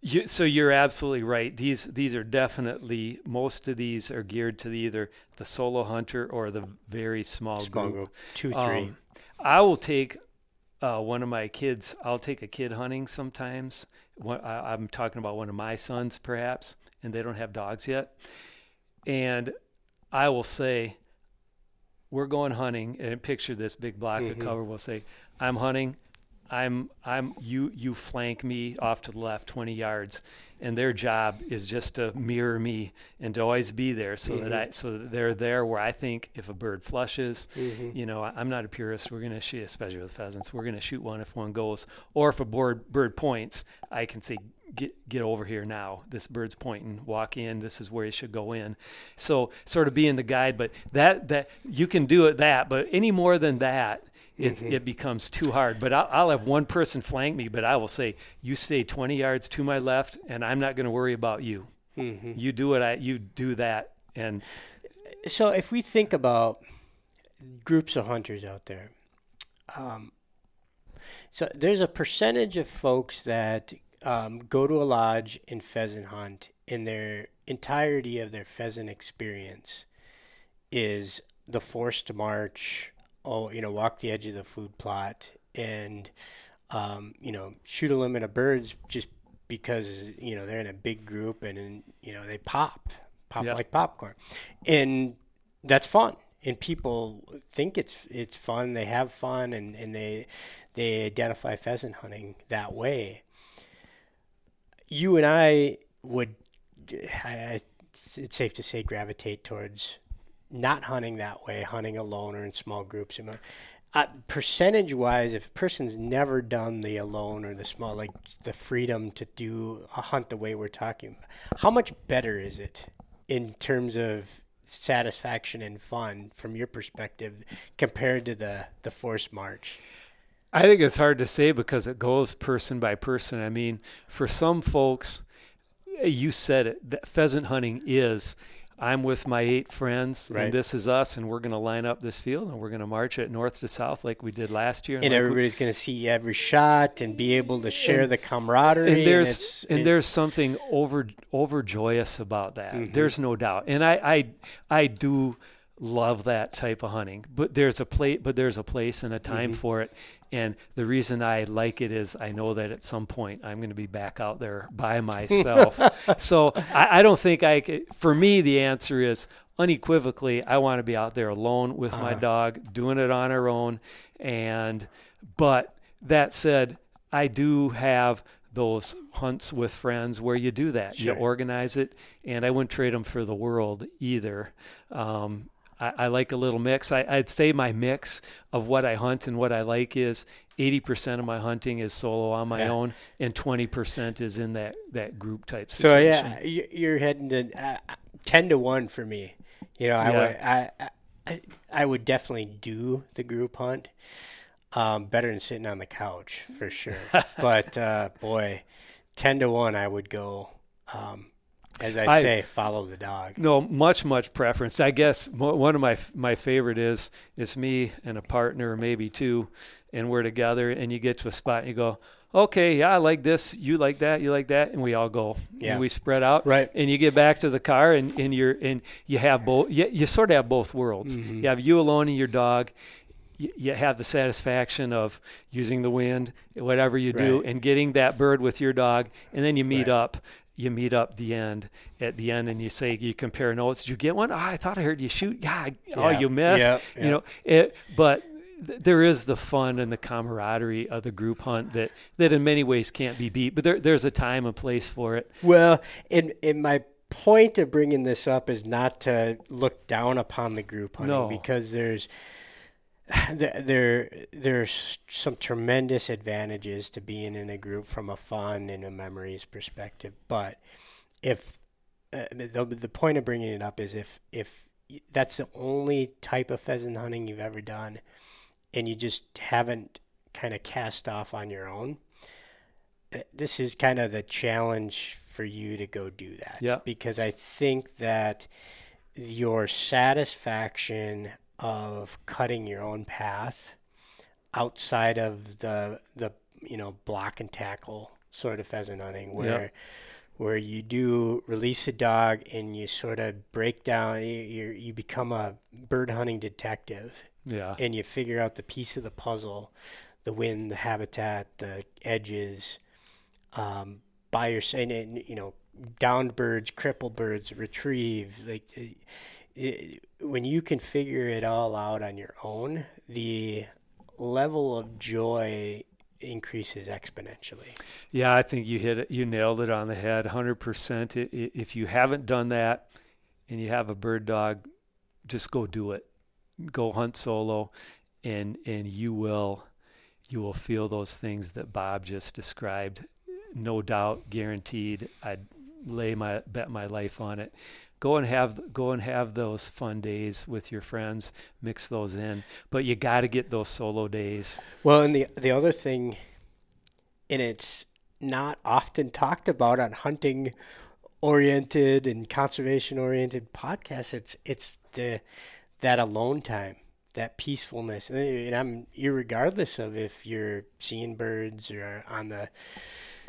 you, so you're absolutely right. These these are definitely most of these are geared to the, either the solo hunter or the very small, Small group. group, two, three. Um, I will take uh, one of my kids. I'll take a kid hunting sometimes. One, I, I'm talking about one of my sons, perhaps, and they don't have dogs yet. And I will say, "We're going hunting." And picture this big block of mm-hmm. cover. We'll say, "I'm hunting. I'm I'm you you flank me off to the left 20 yards." And their job is just to mirror me and to always be there, so that I mm-hmm. so that they're there where I think if a bird flushes, mm-hmm. you know, I- I'm not a purist. We're going to shoot, especially with pheasants. We're going to shoot one if one goes, or if a bird bird points, I can say, "Get get over here now. This bird's pointing. Walk in. This is where you should go in." So sort of being the guide, but that that you can do it that, but any more than that. It's, It becomes too hard, but I'll, I'll have one person flank me. But I will say, you stay 20 yards to my left, and I'm not going to worry about you. You do what I you do that, and so if we think about groups of hunters out there, um, so there's a percentage of folks that um, go to a lodge and pheasant hunt, in their entirety of their pheasant experience is the forced march. Oh, you know, walk the edge of the food plot and um, you know shoot a limit of birds just because you know they're in a big group and, and you know they pop pop Yeah. like popcorn. And that's fun. And people think it's it's fun. They have fun and, and they they identify pheasant hunting that way. You and i would I, I, it's safe to say gravitate towards not hunting that way hunting alone or in small groups uh, percentage wise if a person's never done the alone or the small like the freedom to do a hunt the way we're talking how much better is it in terms of satisfaction and fun from your perspective compared to the the forced march I think it's hard to say because it goes person by person. I mean, for some folks, you said it, that pheasant hunting is. I'm with my eight friends, Right. and this is us, and we're going to line up this field, and we're going to march it north to south like we did last year. and like everybody's going to see every shot and be able to share And- the camaraderie. and there's it's- and there's something over overjoyous about that. Mhm. There's no doubt, and I, I I do love that type of hunting. But there's a plate, but there's a place and a time Mhm. for it. And the reason I like it is I know that at some point I'm going to be back out there by myself. so I, I don't think I. Could, for me, the answer is unequivocally I want to be out there alone with my Uh-huh. dog, doing it on our own. And but that said, I do have those hunts with friends where you do that. Sure. You organize it, and I wouldn't trade them for the world either. Um, I, I like a little mix. I, I'd say my mix of what I hunt and what I like is 80% of my hunting is solo on my Yeah. own, and 20% is in that, that group type So yeah, you- you're heading to uh, ten to one for me. You know, I Yeah. would I, I I would definitely do the group hunt. Um, better than sitting on the couch for sure. but uh, boy, ten to one, I would go. Um, as I, I- say, follow the dog. No, much much preference. I guess one of my my favorite is it's me and a partner, maybe two, and we're together. And you get to a spot and you go, okay, yeah, I like this, you like that, you like that, and we all go. Yeah. And we spread out. Right. And you get back to the car and, and you're and you have both. You, you sort of have both worlds. Mhm. You have you alone and your dog. You, you have the satisfaction of using the wind, whatever you do, Right. and getting that bird with your dog, and then you meet Right. up you meet up the end at the end and you say you compare notes. Did you get one? Oh, i thought i heard you shoot. Yeah, I- oh you missed. Yeah, you yeah. know it but th- there is the fun and the camaraderie of the group hunt that that in many ways can't be beat but there, there's a time and place for it. Well, and, and my point of bringing this up is not to look down upon the group hunting No. because there's there there there's some tremendous advantages to being in a group from a fun and a memories perspective. But if uh, the the point of bringing it up is if if that's the only type of pheasant hunting you've ever done, and you just haven't kind of cast off on your own, uh, this is kind of the challenge for you to go do that. Yeah. Because I think that your satisfaction of cutting your own path outside of the the you know block and tackle sort of pheasant hunting where where you do release a dog and you sort of break down you you you become a bird hunting detective. Yeah. And you figure out the piece of the puzzle the wind the habitat the edges um, by your and, and you know downed birds crippled birds retrieve like it, when you can figure it all out on your own the level of joy increases exponentially Yeah, I think you hit it. You nailed it on the head, hundred percent. If you haven't done that, and you have a bird dog, just go do it. Go hunt solo, and and you will, you will feel those things that Bob just described. No doubt, guaranteed. I'd lay my bet my life on it. Go and have go and have those fun days with your friends. Mix those in, but you got to get those solo days. Well, and the the other thing, and it's not often talked about on hunting oriented and conservation oriented podcasts. It's it's the that alone time, that peacefulness, and I'm irregardless of if you're seeing birds or on the,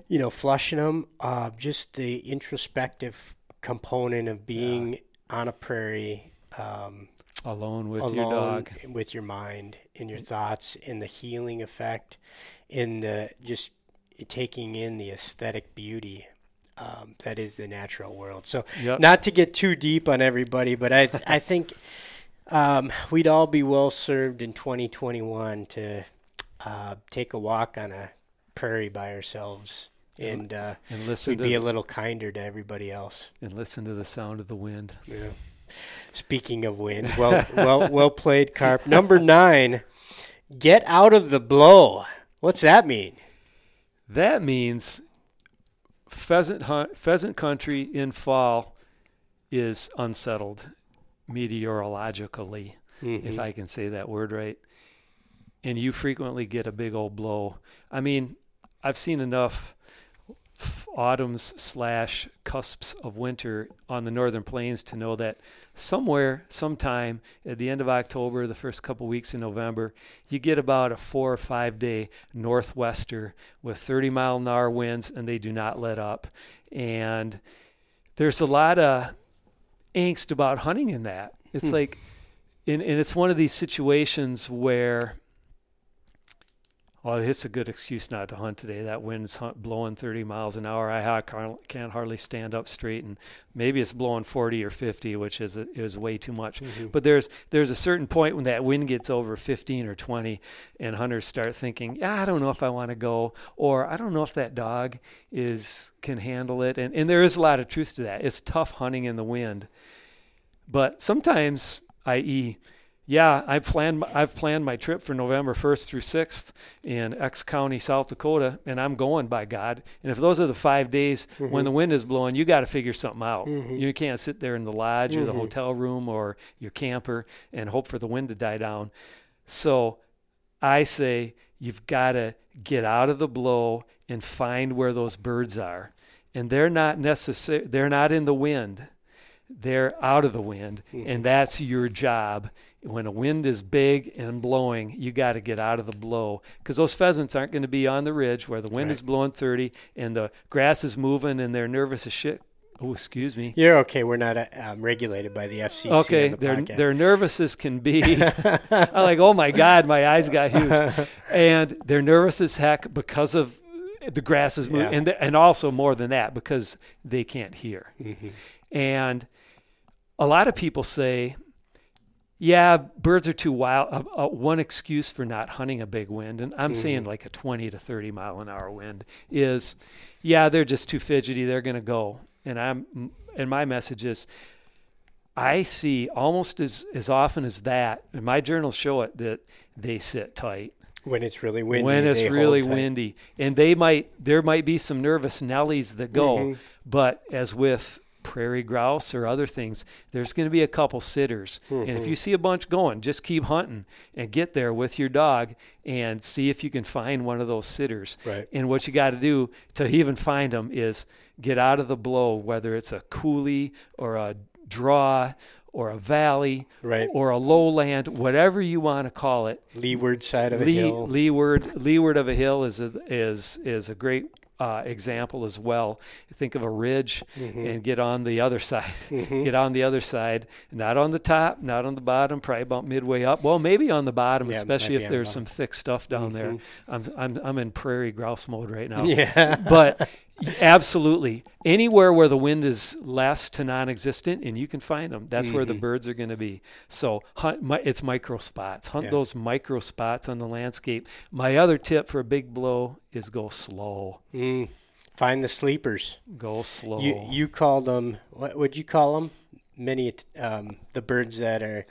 you know, flushing them. Uh, just the introspective component of being on a prairie. Um, Alone with alone your dog. with your mind and your thoughts in the healing effect in the just taking in the aesthetic beauty um, that is the natural world so Yep. not to get too deep on everybody but i i think um, we'd all be well served in 2021 to uh, take a walk on a prairie by ourselves and uh, and listen we'd to be a little kinder to everybody else and listen to the sound of the wind. yeah. Speaking of wind, well, well, well played, Carp. Number nine, get out of the blow. What's that mean? That means pheasant hunt, pheasant country in fall is unsettled meteorologically, Mm-hmm. if I can say that word right. And you frequently get a big old blow. I mean, I've seen enough f- autumns slash cusps of winter on the northern plains to know that somewhere, sometime at the end of October, the first couple weeks in November, you get about a four or five day northwester with 30 mile an hour winds, and they do not let up. And there's a lot of angst about hunting in that. It's Hmm. like, and, and it's one of these situations where well, it's a good excuse not to hunt today. That wind's hunt, blowing 30 miles an hour. I can't hardly stand up straight, and maybe it's blowing 40 or 50, which is is way too much. Mm-hmm. But there's there's a certain point when that wind gets over 15 or 20, and hunters start thinking, yeah, I don't know if I want to go, or I don't know if that dog is can handle it. And and there is a lot of truth to that. It's tough hunting in the wind, but sometimes, i.e., yeah, I planned. I've planned my trip for November 1st through 6th in X County, South Dakota, and I'm going by God. And if those are the five days when mm-hmm. the wind is blowing, you got to figure something out. Mm-hmm. You can't sit there in the lodge or the mm-hmm. hotel room or your camper and hope for the wind to die down. So, I say you've got to get out of the blow and find where those birds are, and they're not necessary. They're not in the wind they're out of the wind and that's your job when a wind is big and blowing you got to get out of the blow because those pheasants aren't going to be on the ridge where the wind is blowing 30 and the grass is moving and they're nervous as shit oh excuse me You're okay. We're not uh, um, regulated by the FCC. okay the they're podcast. they're nervous as can be i'm like oh my god my eyes got huge and they're nervous as heck because of the grass is moving Yeah. and, and also more than that because they can't hear Mm-hmm. and a lot of people say yeah birds are too wild uh, uh, one excuse for not hunting a big wind and i'm saying like a 20 to 30 mile an hour wind is yeah they're just too fidgety they're going to go and i'm and my message is I see almost as, as often as that, and my journals show it that they sit tight when it's really windy. when it's really windy, and they might there might be some nervous Nellies that go, Mm-hmm. but as with prairie grouse or other things, there's going to be a couple sitters, and Mm-hmm. if you see a bunch going, just keep hunting and get there with your dog and see if you can find one of those sitters. Right. And what you got to do to even find them is get out of the blow, whether it's a coulee or a draw or a valley Right. or a lowland, whatever you want to call it. Leeward side of a Lee, hill. leeward leeward of a hill is a, is is a great uh, example as well. Think of a ridge Mm-hmm. and get on the other side. Get on the other side, not on the top, not on the bottom, probably about midway up. Well, maybe on the bottom, Yeah, especially if the there's. Mm-hmm. some thick stuff down there. I'm, I'm I'm in prairie grouse mode right now. Yeah. but absolutely anywhere where the wind is less to non-existent and you can find them that's where the birds are going to be so hunt mi- it's micro spots hunt Yeah. those micro spots on the landscape my other tip for a big blow is go slow Mm. Find the sleepers. go slow You you call them what would you call them? Many um, the birds that are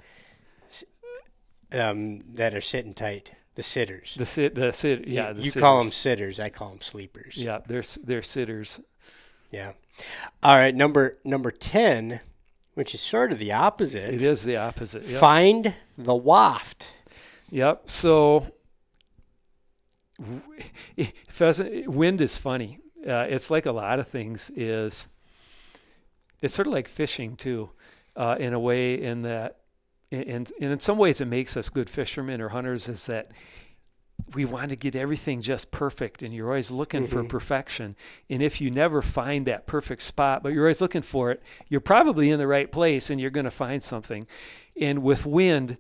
um, that are sitting tight, the sitters. the sit the sit yeah you, the you call them sitters. sitters. I call them sleepers. yeah they're they're sitters Yeah. All right, number number ten, which is sort of the opposite. it is the opposite yep. Find the waft. Yep. So pheasant wind is funny. Uh, it's like a lot of things. Is it's sort of like fishing too, uh, in a way. In that, and and in some ways, it makes us good fishermen or hunters. Is that we want to get everything just perfect, and you're always looking for perfection. And if you never find that perfect spot, but you're always looking for it, you're probably in the right place, and you're going to find something. And with wind,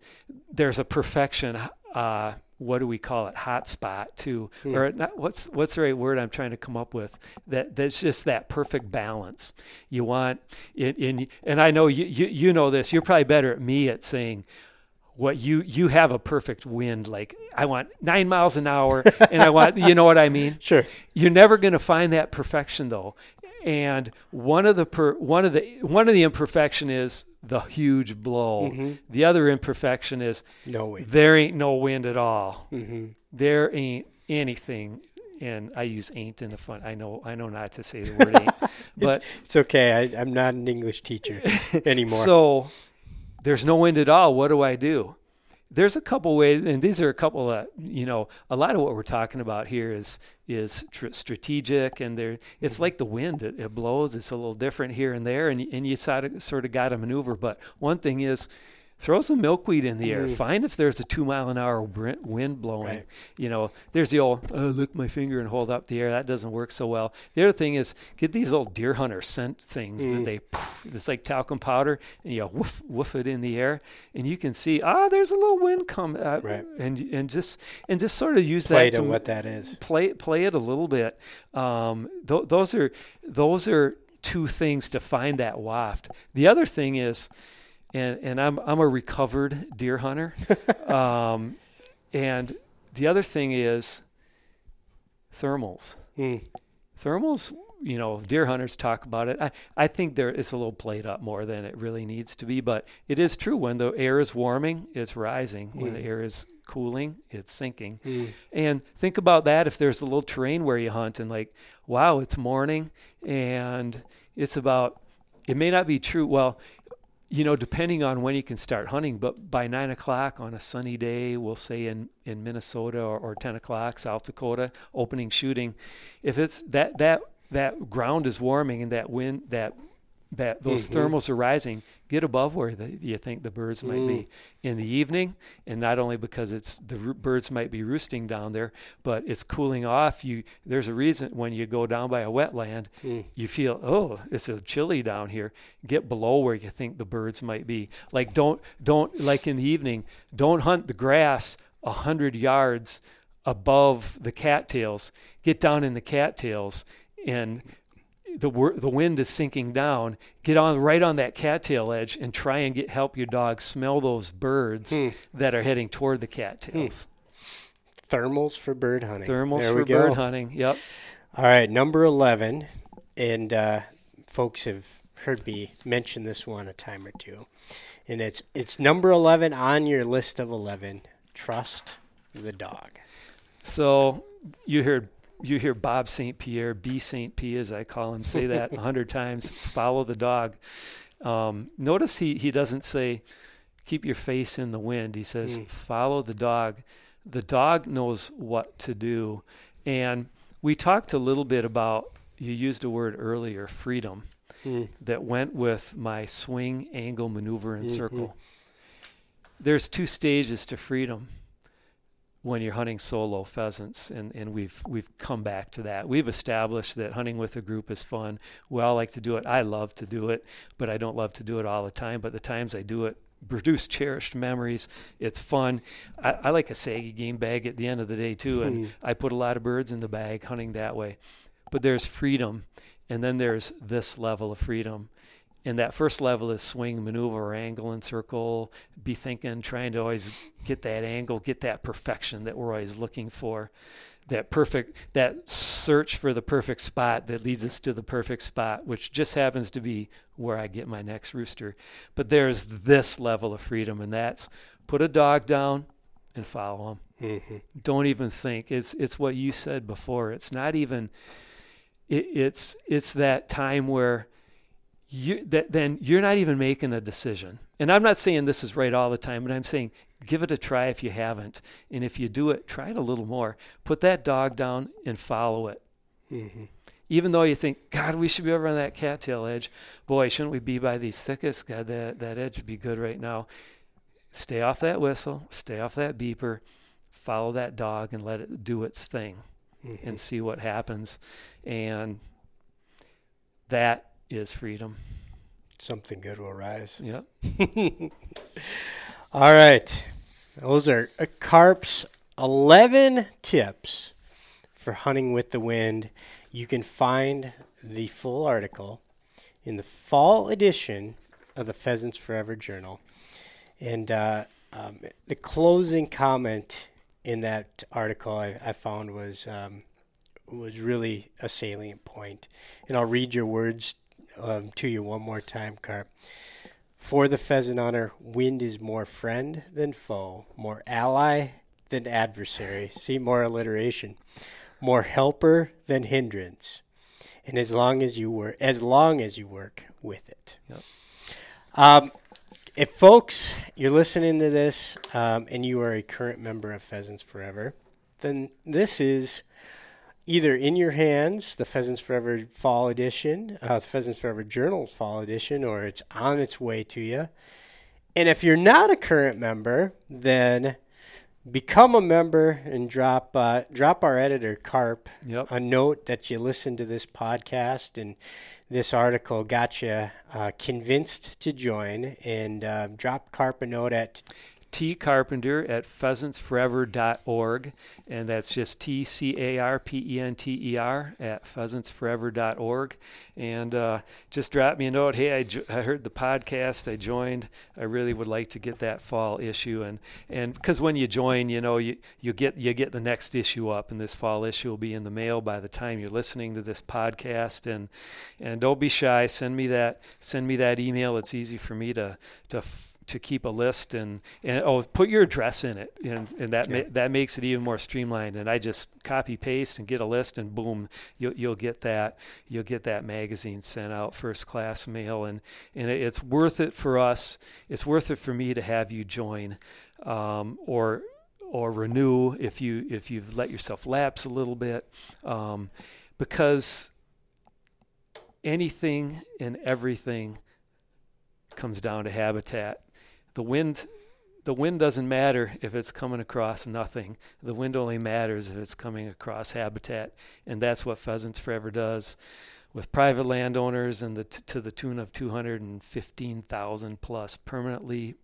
there's a perfection. Uh, what do we call it? Hot spot too, or not, what's what's the right word I'm trying to come up with? That that's just that perfect balance. You want it in, and I know you, you you know this. You're probably better at me at saying what you you have a perfect wind. Like I want nine miles an hour, and I want you know what I mean. Sure. You're never going to find that perfection though. And one of the per, one of the one of the imperfection is the huge blow. The other imperfection is No way. there ain't no wind at all. Mm-hmm. There ain't anything. And I use ain't in the fun. I know I know not to say the word ain't, but It's okay. I, I'm not an English teacher anymore. so there's no wind at all. What do I do? There's a couple ways, and these are a couple of you know a lot of what we're talking about here is is tr- strategic, and there it's mm-hmm. like the wind it, it, blows. It's a little different here and there, and and you sort of sort of got to maneuver. But one thing is throw some milkweed in the air. Mm. Find if there's a two mile an hour wind blowing. Right. You know, there's the old oh, lick my finger and hold up the air. That doesn't work so well. The other thing is get these old deer hunter scent things mm. that they poof, it's like talcum powder and you woof woof it in the air and you can see ah there's a little wind come uh, right. and and just and just sort of use play that to what that is. Play play it a little bit. Um, th- those are those are two things to find that waft. The other thing is and and I'm I'm a recovered deer hunter. um, and the other thing is thermals. Mm. Thermals, you know, deer hunters talk about it. I, I think there it's a little played up more than it really needs to be, but it is true. When the air is warming, it's rising. Mm. When the hmm. air is cooling, it's sinking. Mm. And think about that if there's a little terrain where you hunt and like, wow, it's morning and it's about it may not be true. Well, you know, depending on when you can start hunting, but by nine o'clock on a sunny day, we'll say in, in Minnesota or, or 10 o'clock, South Dakota, opening shooting, if it's that, that, that ground is warming and that wind, that that those mm-hmm. thermals are rising, get above where the, you think the birds might mm. be in the evening, and not only because it's the ro- birds might be roosting down there, but it's cooling off. You there's a reason when you go down by a wetland, mm. you feel oh it's a chilly down here. Get below where you think the birds might be. Like don't don't like in the evening, don't hunt the grass a hundred yards above the cattails. Get down in the cattails and the the wind is sinking down, get on right on that cattail edge and try and get help your dog smell those birds hmm. that are heading toward the cattails. Hmm. Thermals for bird hunting. Thermals there for bird hunting. Yep. All right, number eleven, and uh, folks have heard me mention this one a time or two, and it's it's number eleven on your list of eleven. Trust the dog. So you heard you hear Bob St. Pierre, B. St. P. as I call him, say that a hundred times. Follow the dog. Um, notice he he doesn't say keep your face in the wind. He says mm. follow the dog. The dog knows what to do, and we talked a little bit about. You used a word earlier, freedom, mm. that went with my swing, angle, maneuver, and mm-hmm. circle. There's two stages to freedom when you're hunting solo pheasants and, and we've we've come back to that. We've established that hunting with a group is fun. We all like to do it. I love to do it, but I don't love to do it all the time. But the times I do it produce cherished memories. It's fun. I, I like a saggy game bag at the end of the day too, and hmm. I put a lot of birds in the bag hunting that way. But there's freedom, and then there's this level of freedom and that first level is swing, maneuver, angle, and circle. Be thinking, trying to always get that angle, get that perfection that we're always looking for. That perfect, that search for the perfect spot that leads us to the perfect spot, which just happens to be where I get my next rooster. But there's this level of freedom, and that's put a dog down and follow him. Mm-hmm. Don't even think. It's it's what you said before. It's not even. It, it's it's that time where you, that, then you're not even making a decision. And I'm not saying this is right all the time, but I'm saying give it a try if you haven't. And if you do it, try it a little more. Put that dog down and follow it. Mm-hmm. Even though you think, God, we should be over on that cattail edge. Boy, shouldn't we be by these thickets? God, that, that edge would be good right now. Stay off that whistle, stay off that beeper, follow that dog and let it do its thing mm-hmm. and see what happens. And that is freedom. Something good will rise. Yep. All right. Those are Carp's 11 tips for hunting with the wind. You can find the full article in the fall edition of the Pheasants Forever Journal. And uh, um, the closing comment in that article I, I found was um, was really a salient point. And I'll read your words um, to you one more time, Carp. For the pheasant hunter, wind is more friend than foe, more ally than adversary. See, more alliteration. More helper than hindrance. And as long as you work, as long as you work with it. Yep. Um, if folks you're listening to this um, and you are a current member of Pheasants Forever, then this is either in your hands, the Pheasants Forever Fall Edition, uh, the Pheasants Forever Journals Fall Edition, or it's on its way to you. And if you're not a current member, then become a member and drop uh, drop our editor Carp Yep. a note that you listened to this podcast and this article got you uh, convinced to join. And uh, drop Carp a note at T Carpenter at pheasantsforever.org, and that's just T C A R P E N T E R at pheasantsforever.org. And uh, just drop me a note. Hey, I, jo- I heard the podcast. I joined. I really would like to get that fall issue, and and because when you join, you know you you get you get the next issue up, and this fall issue will be in the mail by the time you're listening to this podcast. And and don't be shy. Send me that send me that email. It's easy for me to to. To keep a list and, and oh put your address in it. And, and that ma- that makes it even more streamlined. And I just copy paste and get a list and boom you'll, you'll get that you'll get that magazine sent out first class mail. And and it's worth it for us. It's worth it for me to have you join um, or or renew if you if you've let yourself lapse a little bit. Um, because anything and everything comes down to habitat the wind the wind doesn't matter if it's coming across nothing the wind only matters if it's coming across habitat and that's what pheasants forever does with private landowners and the t- to the tune of 215,000 plus permanently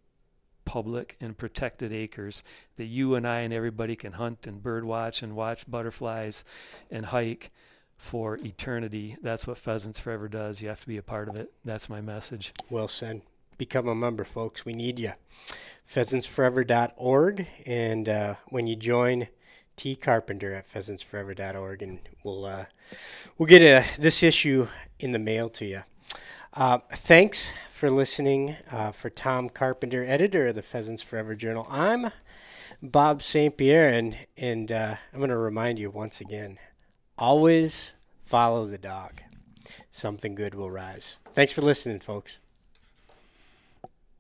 public and protected acres that you and I and everybody can hunt and birdwatch and watch butterflies and hike for eternity. That's what Pheasants Forever does. You have to be a part of it. That's my message. Well said. Become a member, folks. We need you. Pheasantsforever.org. And uh, when you join, T Carpenter at pheasantsforever.org, and we'll uh, we'll get a, this issue in the mail to you. Uh, thanks for listening. Uh, for Tom Carpenter, editor of the Pheasants Forever Journal, I'm Bob St. Pierre, and and uh, I'm going to remind you once again: always follow the dog. Something good will rise. Thanks for listening, folks.